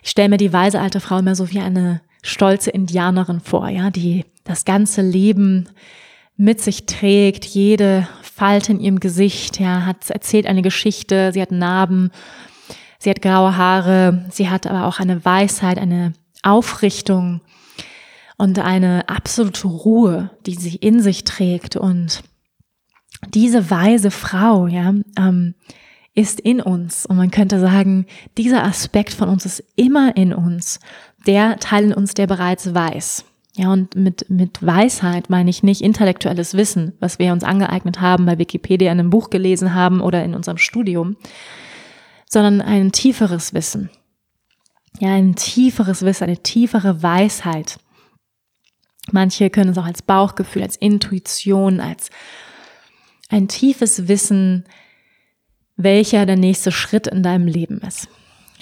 ich stelle mir die weise alte Frau immer so wie eine stolze Indianerin vor, ja, die das ganze Leben mit sich trägt, jede Falte in ihrem Gesicht, ja, hat erzählt eine Geschichte, sie hat Narben, sie hat graue Haare, sie hat aber auch eine Weisheit, eine Aufrichtung und eine absolute Ruhe, die sie in sich trägt und diese weise Frau, ja, ähm, ist in uns. Und man könnte sagen, dieser Aspekt von uns ist immer in uns der Teil in uns, der bereits weiß. Ja, und mit, mit Weisheit meine ich nicht intellektuelles Wissen, was wir uns angeeignet haben, bei Wikipedia in einem Buch gelesen haben oder in unserem Studium, sondern ein tieferes Wissen. Ja, ein tieferes Wissen, eine tiefere Weisheit. Manche können es auch als Bauchgefühl, als Intuition, als ein tiefes Wissen, welcher der nächste Schritt in deinem Leben ist.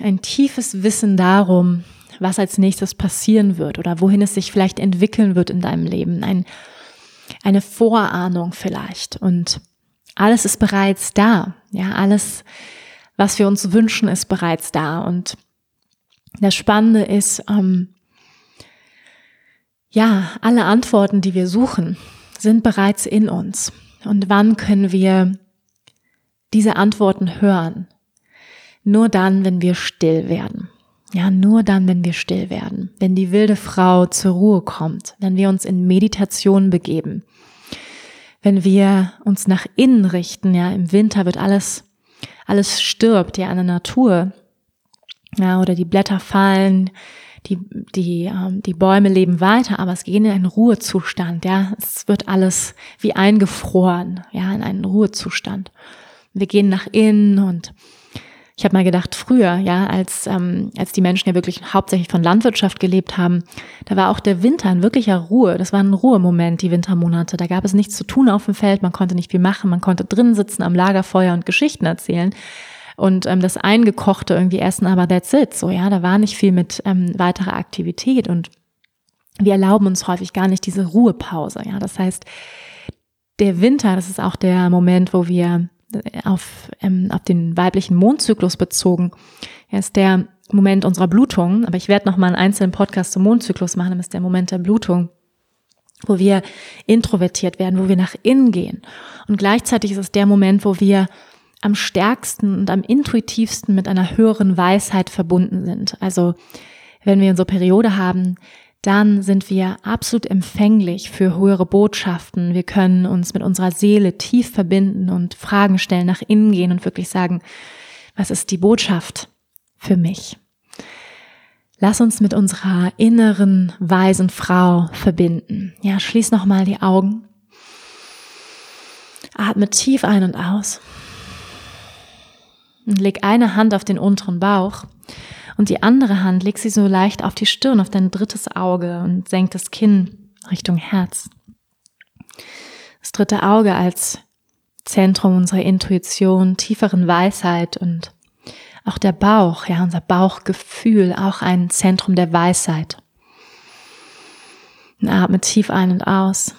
Ein tiefes Wissen darum, was als nächstes passieren wird oder wohin es sich vielleicht entwickeln wird in deinem Leben. Ein, eine Vorahnung vielleicht. Und alles ist bereits da. Ja, alles, was wir uns wünschen, ist bereits da. Und das Spannende ist, ähm, ja, alle Antworten, die wir suchen, sind bereits in uns. Und wann können wir diese Antworten hören? Nur dann, wenn wir still werden. Ja, nur dann, wenn wir still werden, wenn die wilde Frau zur Ruhe kommt, wenn wir uns in Meditation begeben, wenn wir uns nach innen richten, ja, im Winter wird alles, alles stirbt, ja, an der Natur, ja, oder die Blätter fallen, die, die, ähm, die Bäume leben weiter, aber es gehen in einen Ruhezustand, ja, es wird alles wie eingefroren, ja, in einen Ruhezustand. Wir gehen nach innen und ich habe mal gedacht, früher, ja, als, ähm, als die Menschen ja wirklich hauptsächlich von Landwirtschaft gelebt haben, da war auch der Winter ein wirklicher Ruhe. Das war ein Ruhemoment, die Wintermonate. Da gab es nichts zu tun auf dem Feld, man konnte nicht viel machen, man konnte drinnen sitzen am Lagerfeuer und Geschichten erzählen. Und ähm, das Eingekochte irgendwie essen, aber that's it. So, ja, da war nicht viel mit ähm, weiterer Aktivität und wir erlauben uns häufig gar nicht diese Ruhepause. Ja, das heißt, der Winter, das ist auch der Moment, wo wir auf, ähm, auf den weiblichen Mondzyklus bezogen, er ist der Moment unserer Blutung, aber ich werde noch mal einen einzelnen Podcast zum Mondzyklus machen, das ist der Moment der Blutung, wo wir introvertiert werden, wo wir nach innen gehen. Und gleichzeitig ist es der Moment, wo wir am stärksten und am intuitivsten mit einer höheren Weisheit verbunden sind. Also wenn wir unsere Periode haben, dann sind wir absolut empfänglich für höhere Botschaften. Wir können uns mit unserer Seele tief verbinden und Fragen stellen, nach innen gehen und wirklich sagen, was ist die Botschaft für mich? Lass uns mit unserer inneren weisen Frau verbinden. Ja, schließ nochmal die Augen. Atme tief ein und aus. Und leg eine Hand auf den unteren Bauch und die andere Hand legt sie so leicht auf die Stirn, auf dein drittes Auge und senkt das Kinn Richtung Herz. Das dritte Auge als Zentrum unserer Intuition, tieferen Weisheit und auch der Bauch, ja, unser Bauchgefühl, auch ein Zentrum der Weisheit. Und atme tief ein und aus.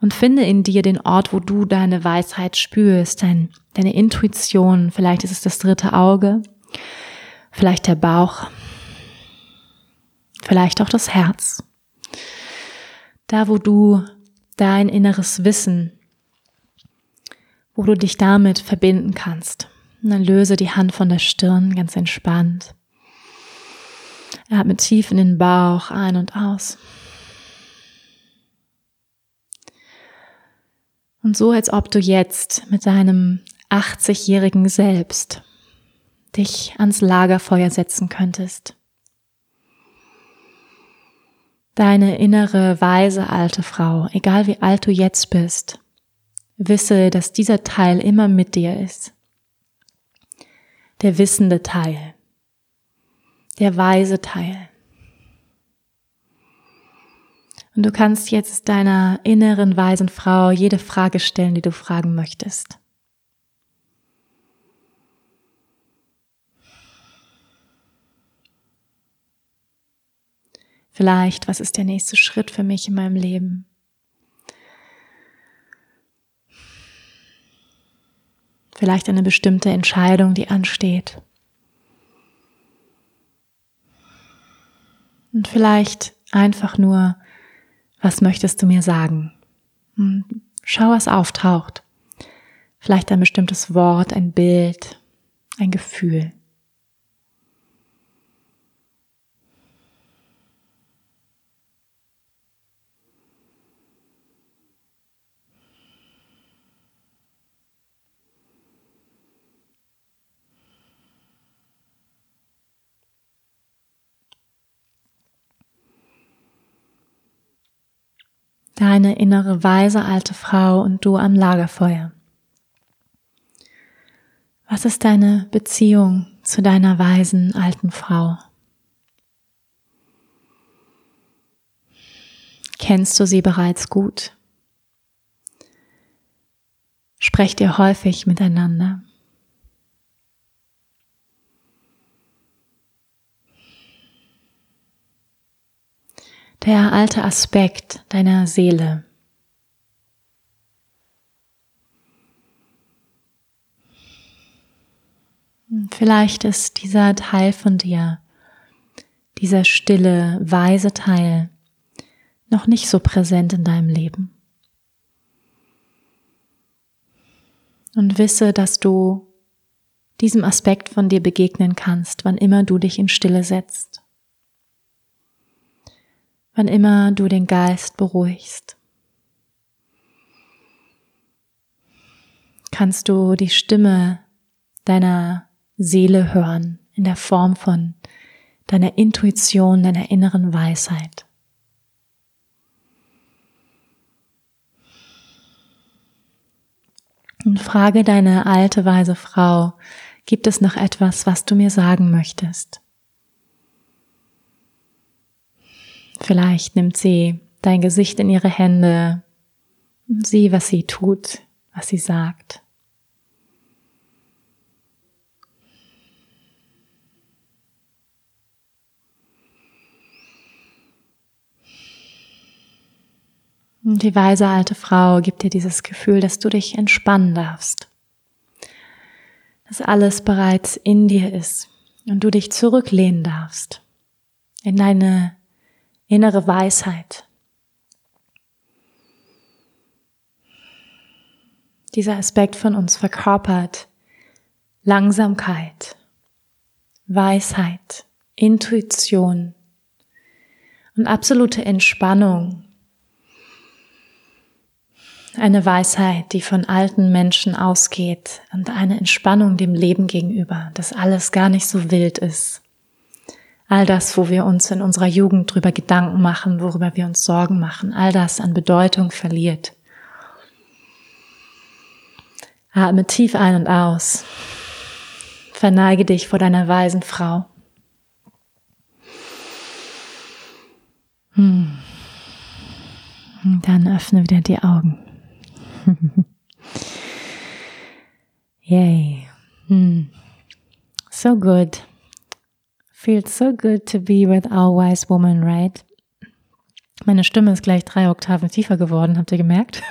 Und finde in dir den Ort, wo du deine Weisheit spürst, dein deine Intuition, vielleicht ist es das dritte Auge, vielleicht der Bauch, vielleicht auch das Herz. Da, wo du dein inneres Wissen, wo du dich damit verbinden kannst. Und dann löse die Hand von der Stirn ganz entspannt. Atme tief in den Bauch ein und aus. Und so, als ob du jetzt mit deinem 80-jährigen Selbst dich ans Lagerfeuer setzen könntest. Deine innere, weise alte Frau, egal wie alt du jetzt bist, wisse, dass dieser Teil immer mit dir ist. Der wissende Teil, der weise Teil. Und du kannst jetzt deiner inneren weisen Frau jede Frage stellen, die du fragen möchtest. Vielleicht, was ist der nächste Schritt für mich in meinem Leben? Vielleicht eine bestimmte Entscheidung, die ansteht. Und vielleicht einfach nur, was möchtest du mir sagen? Hm, schau, was auftaucht. Vielleicht ein bestimmtes Wort, ein Bild, ein Gefühl. Deine innere weise alte Frau und du am Lagerfeuer. Was ist deine Beziehung zu deiner weisen alten Frau? Kennst du sie bereits gut? sprecht ihr häufig miteinander. Der alte Aspekt deiner Seele. Vielleicht ist dieser Teil von dir, dieser stille, weise Teil, noch nicht so präsent in deinem Leben. Und wisse, dass du diesem Aspekt von dir begegnen kannst, wann immer du dich in Stille setzt, wann immer du den Geist beruhigst. Kannst du die Stimme deiner Seele hören in der Form von deiner Intuition, deiner inneren Weisheit. Und frage deine alte, weise Frau, gibt es noch etwas, was du mir sagen möchtest? Vielleicht nimmt sie dein Gesicht in ihre Hände und sieh, was sie tut, was sie sagt. Und die weise alte Frau gibt dir dieses Gefühl, dass du dich entspannen darfst. Dass alles bereits in dir ist und du dich zurücklehnen darfst in deine innere Weisheit. Dieser Aspekt von uns verkörpert Langsamkeit, Weisheit, Intuition und absolute Entspannung eine Weisheit, die von alten Menschen ausgeht und eine Entspannung dem Leben gegenüber, dass alles gar nicht so wild ist. All das, wo wir uns in unserer Jugend drüber Gedanken machen, worüber wir uns Sorgen machen, all das an Bedeutung verliert. Atme tief ein und aus. Verneige dich vor deiner weisen Frau. Hm. Dann öffne wieder die Augen. Yay. Hmm. So good. Feels so good to be with our wise woman, right? Meine Stimme ist gleich drei Oktaven tiefer geworden, habt ihr gemerkt?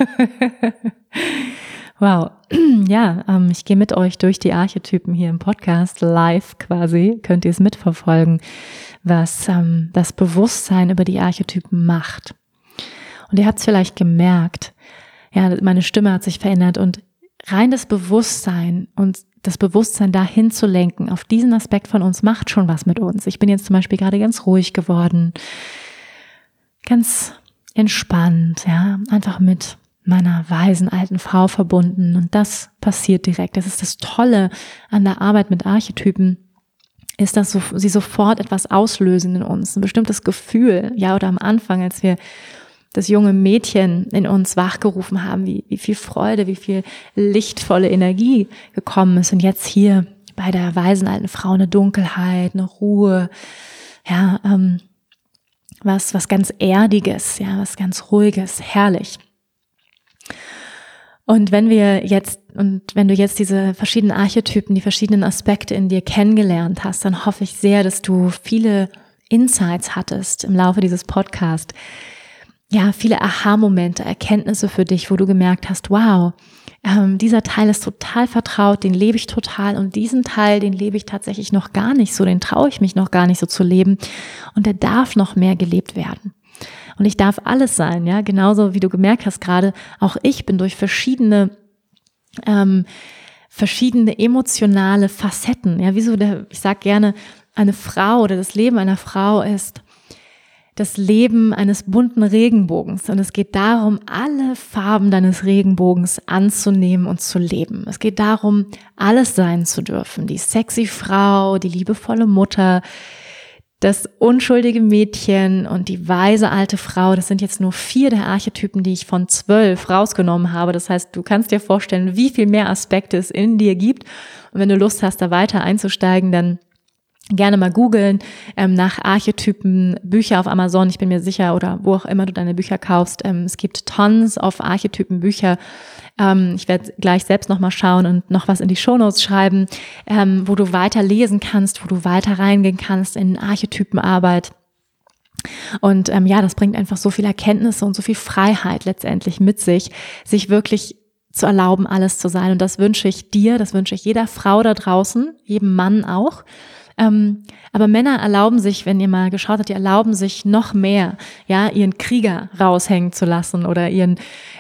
wow. Ja, ähm, ich gehe mit euch durch die Archetypen hier im Podcast live quasi. Könnt ihr es mitverfolgen, was ähm, das Bewusstsein über die Archetypen macht. Und ihr habt es vielleicht gemerkt, ja, meine Stimme hat sich verändert und rein das Bewusstsein und das Bewusstsein dahin zu lenken, auf diesen Aspekt von uns macht schon was mit uns. Ich bin jetzt zum Beispiel gerade ganz ruhig geworden, ganz entspannt, ja, einfach mit meiner weisen alten Frau verbunden und das passiert direkt. Das ist das Tolle an der Arbeit mit Archetypen ist, dass sie sofort etwas auslösen in uns, ein bestimmtes Gefühl, ja, oder am Anfang, als wir das junge Mädchen in uns wachgerufen haben, wie, wie viel Freude, wie viel lichtvolle Energie gekommen ist. Und jetzt hier bei der weisen alten Frau eine Dunkelheit, eine Ruhe, ja, ähm, was, was ganz Erdiges, ja, was ganz Ruhiges, herrlich. Und wenn wir jetzt, und wenn du jetzt diese verschiedenen Archetypen, die verschiedenen Aspekte in dir kennengelernt hast, dann hoffe ich sehr, dass du viele Insights hattest im Laufe dieses Podcasts, ja, viele Aha-Momente, Erkenntnisse für dich, wo du gemerkt hast, wow, ähm, dieser Teil ist total vertraut, den lebe ich total und diesen Teil, den lebe ich tatsächlich noch gar nicht so, den traue ich mich noch gar nicht so zu leben und der darf noch mehr gelebt werden. Und ich darf alles sein, ja, genauso wie du gemerkt hast gerade, auch ich bin durch verschiedene ähm, verschiedene emotionale Facetten, ja, wieso der, ich sag gerne, eine Frau oder das Leben einer Frau ist das Leben eines bunten Regenbogens. Und es geht darum, alle Farben deines Regenbogens anzunehmen und zu leben. Es geht darum, alles sein zu dürfen. Die sexy Frau, die liebevolle Mutter, das unschuldige Mädchen und die weise alte Frau. Das sind jetzt nur vier der Archetypen, die ich von zwölf rausgenommen habe. Das heißt, du kannst dir vorstellen, wie viel mehr Aspekte es in dir gibt. Und wenn du Lust hast, da weiter einzusteigen, dann gerne mal googeln ähm, nach Archetypen, Bücher auf Amazon, ich bin mir sicher, oder wo auch immer du deine Bücher kaufst. Ähm, es gibt tons of Archetypen Bücher. Ähm, ich werde gleich selbst nochmal schauen und noch was in die Shownotes schreiben, ähm, wo du weiter lesen kannst, wo du weiter reingehen kannst in Archetypenarbeit. Und ähm, ja, das bringt einfach so viel Erkenntnisse und so viel Freiheit letztendlich mit sich, sich wirklich zu erlauben, alles zu sein. Und das wünsche ich dir, das wünsche ich jeder Frau da draußen, jedem Mann auch. Ähm, aber Männer erlauben sich, wenn ihr mal geschaut habt, die erlauben sich noch mehr, ja, ihren Krieger raushängen zu lassen oder ihren,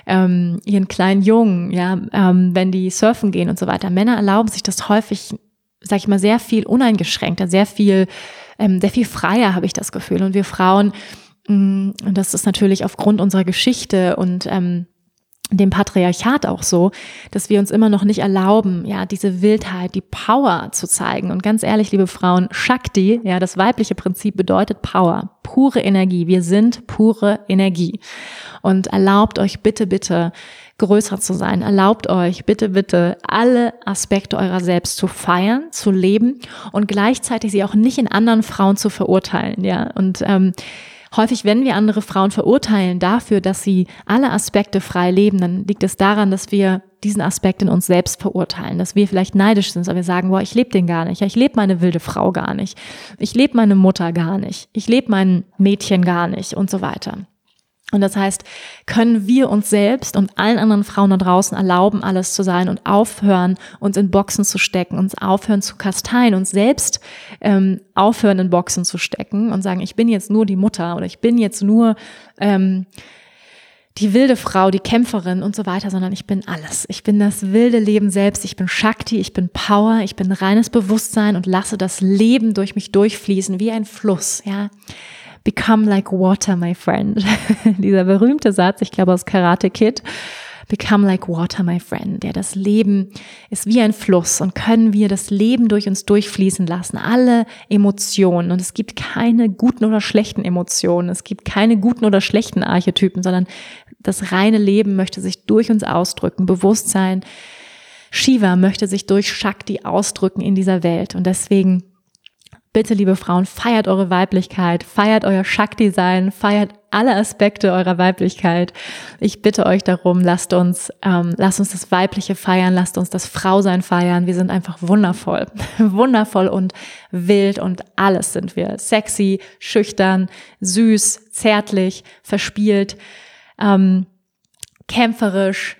ähm, ihren kleinen Jungen, ja, ähm, wenn die surfen gehen und so weiter. Männer erlauben sich das häufig, sag ich mal, sehr viel uneingeschränkter, sehr viel, ähm, sehr viel freier, habe ich das Gefühl. Und wir Frauen, mh, mm, und das ist natürlich aufgrund unserer Geschichte und ähm, dem Patriarchat auch so, dass wir uns immer noch nicht erlauben, ja, diese Wildheit, die Power zu zeigen. Und ganz ehrlich, liebe Frauen, Shakti, ja, das weibliche Prinzip bedeutet Power, pure Energie. Wir sind pure Energie. Und erlaubt euch bitte, bitte, größer zu sein. Erlaubt euch bitte, bitte, alle Aspekte eurer selbst zu feiern, zu leben und gleichzeitig sie auch nicht in anderen Frauen zu verurteilen, ja. Und, ähm, Häufig, wenn wir andere Frauen verurteilen dafür, dass sie alle Aspekte frei leben, dann liegt es daran, dass wir diesen Aspekt in uns selbst verurteilen, dass wir vielleicht neidisch sind, aber wir sagen, boah, ich lebe den gar nicht, ich lebe meine wilde Frau gar nicht, ich lebe meine Mutter gar nicht, ich lebe mein Mädchen gar nicht und so weiter. Und das heißt, können wir uns selbst und allen anderen Frauen da draußen erlauben, alles zu sein und aufhören, uns in Boxen zu stecken, uns aufhören zu kasteien, uns selbst ähm, aufhören, in Boxen zu stecken und sagen, ich bin jetzt nur die Mutter oder ich bin jetzt nur ähm, die wilde Frau, die Kämpferin und so weiter, sondern ich bin alles. Ich bin das wilde Leben selbst, ich bin Shakti, ich bin Power, ich bin reines Bewusstsein und lasse das Leben durch mich durchfließen wie ein Fluss, ja. Become like water, my friend. Dieser berühmte Satz, ich glaube aus Karate Kid. Become like water, my friend. Ja, das Leben ist wie ein Fluss und können wir das Leben durch uns durchfließen lassen. Alle Emotionen. Und es gibt keine guten oder schlechten Emotionen. Es gibt keine guten oder schlechten Archetypen, sondern das reine Leben möchte sich durch uns ausdrücken. Bewusstsein. Shiva möchte sich durch Shakti ausdrücken in dieser Welt. Und deswegen Bitte, liebe Frauen, feiert eure Weiblichkeit, feiert euer Shakti-Sein, feiert alle Aspekte eurer Weiblichkeit. Ich bitte euch darum, lasst uns, ähm, lasst uns das Weibliche feiern, lasst uns das Frausein feiern. Wir sind einfach wundervoll, wundervoll und wild und alles sind wir. Sexy, schüchtern, süß, zärtlich, verspielt, ähm, kämpferisch,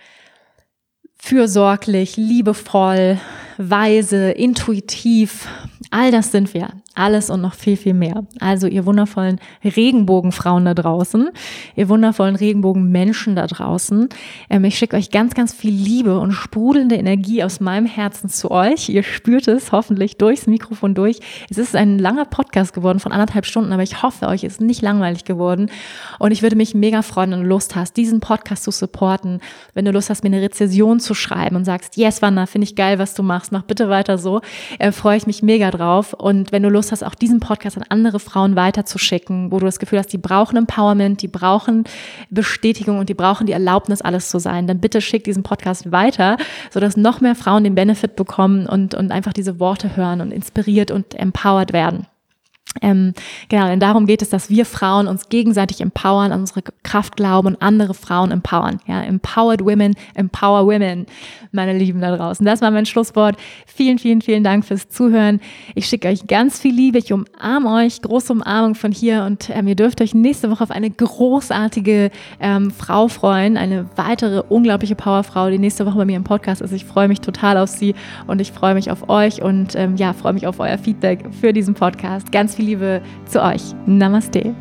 fürsorglich, liebevoll, weise, intuitiv. All das sind wir. Alles und noch viel, viel mehr. Also ihr wundervollen Regenbogenfrauen da draußen, ihr wundervollen Regenbogenmenschen da draußen. Ähm, ich schicke euch ganz, ganz viel Liebe und sprudelnde Energie aus meinem Herzen zu euch. Ihr spürt es hoffentlich durchs Mikrofon durch. Es ist ein langer Podcast geworden von anderthalb Stunden, aber ich hoffe, euch ist nicht langweilig geworden. Und ich würde mich mega freuen, wenn du Lust hast, diesen Podcast zu supporten, wenn du Lust hast, mir eine Rezession zu schreiben und sagst, yes, Wanda, finde ich geil, was du machst, mach bitte weiter so, äh, freue ich mich mega drauf. Und wenn du Lust Lust hast, auch diesen Podcast an andere Frauen weiterzuschicken, wo du das Gefühl hast, die brauchen Empowerment, die brauchen Bestätigung und die brauchen die Erlaubnis, alles zu sein, dann bitte schick diesen Podcast weiter, sodass noch mehr Frauen den Benefit bekommen und, und einfach diese Worte hören und inspiriert und empowered werden. Ähm, genau, denn darum geht es, dass wir Frauen uns gegenseitig empowern, an unsere Kraft glauben und andere Frauen empowern. Ja, empowered women, empower women, meine Lieben da draußen. Das war mein Schlusswort. Vielen, vielen, vielen Dank fürs Zuhören. Ich schicke euch ganz viel Liebe. Ich umarme euch. Große Umarmung von hier und ähm, ihr dürft euch nächste Woche auf eine großartige ähm, Frau freuen. Eine weitere unglaubliche Powerfrau, die nächste Woche bei mir im Podcast ist. Ich freue mich total auf sie und ich freue mich auf euch und ähm, ja, freue mich auf euer Feedback für diesen Podcast. Viel Liebe zu euch. Namaste.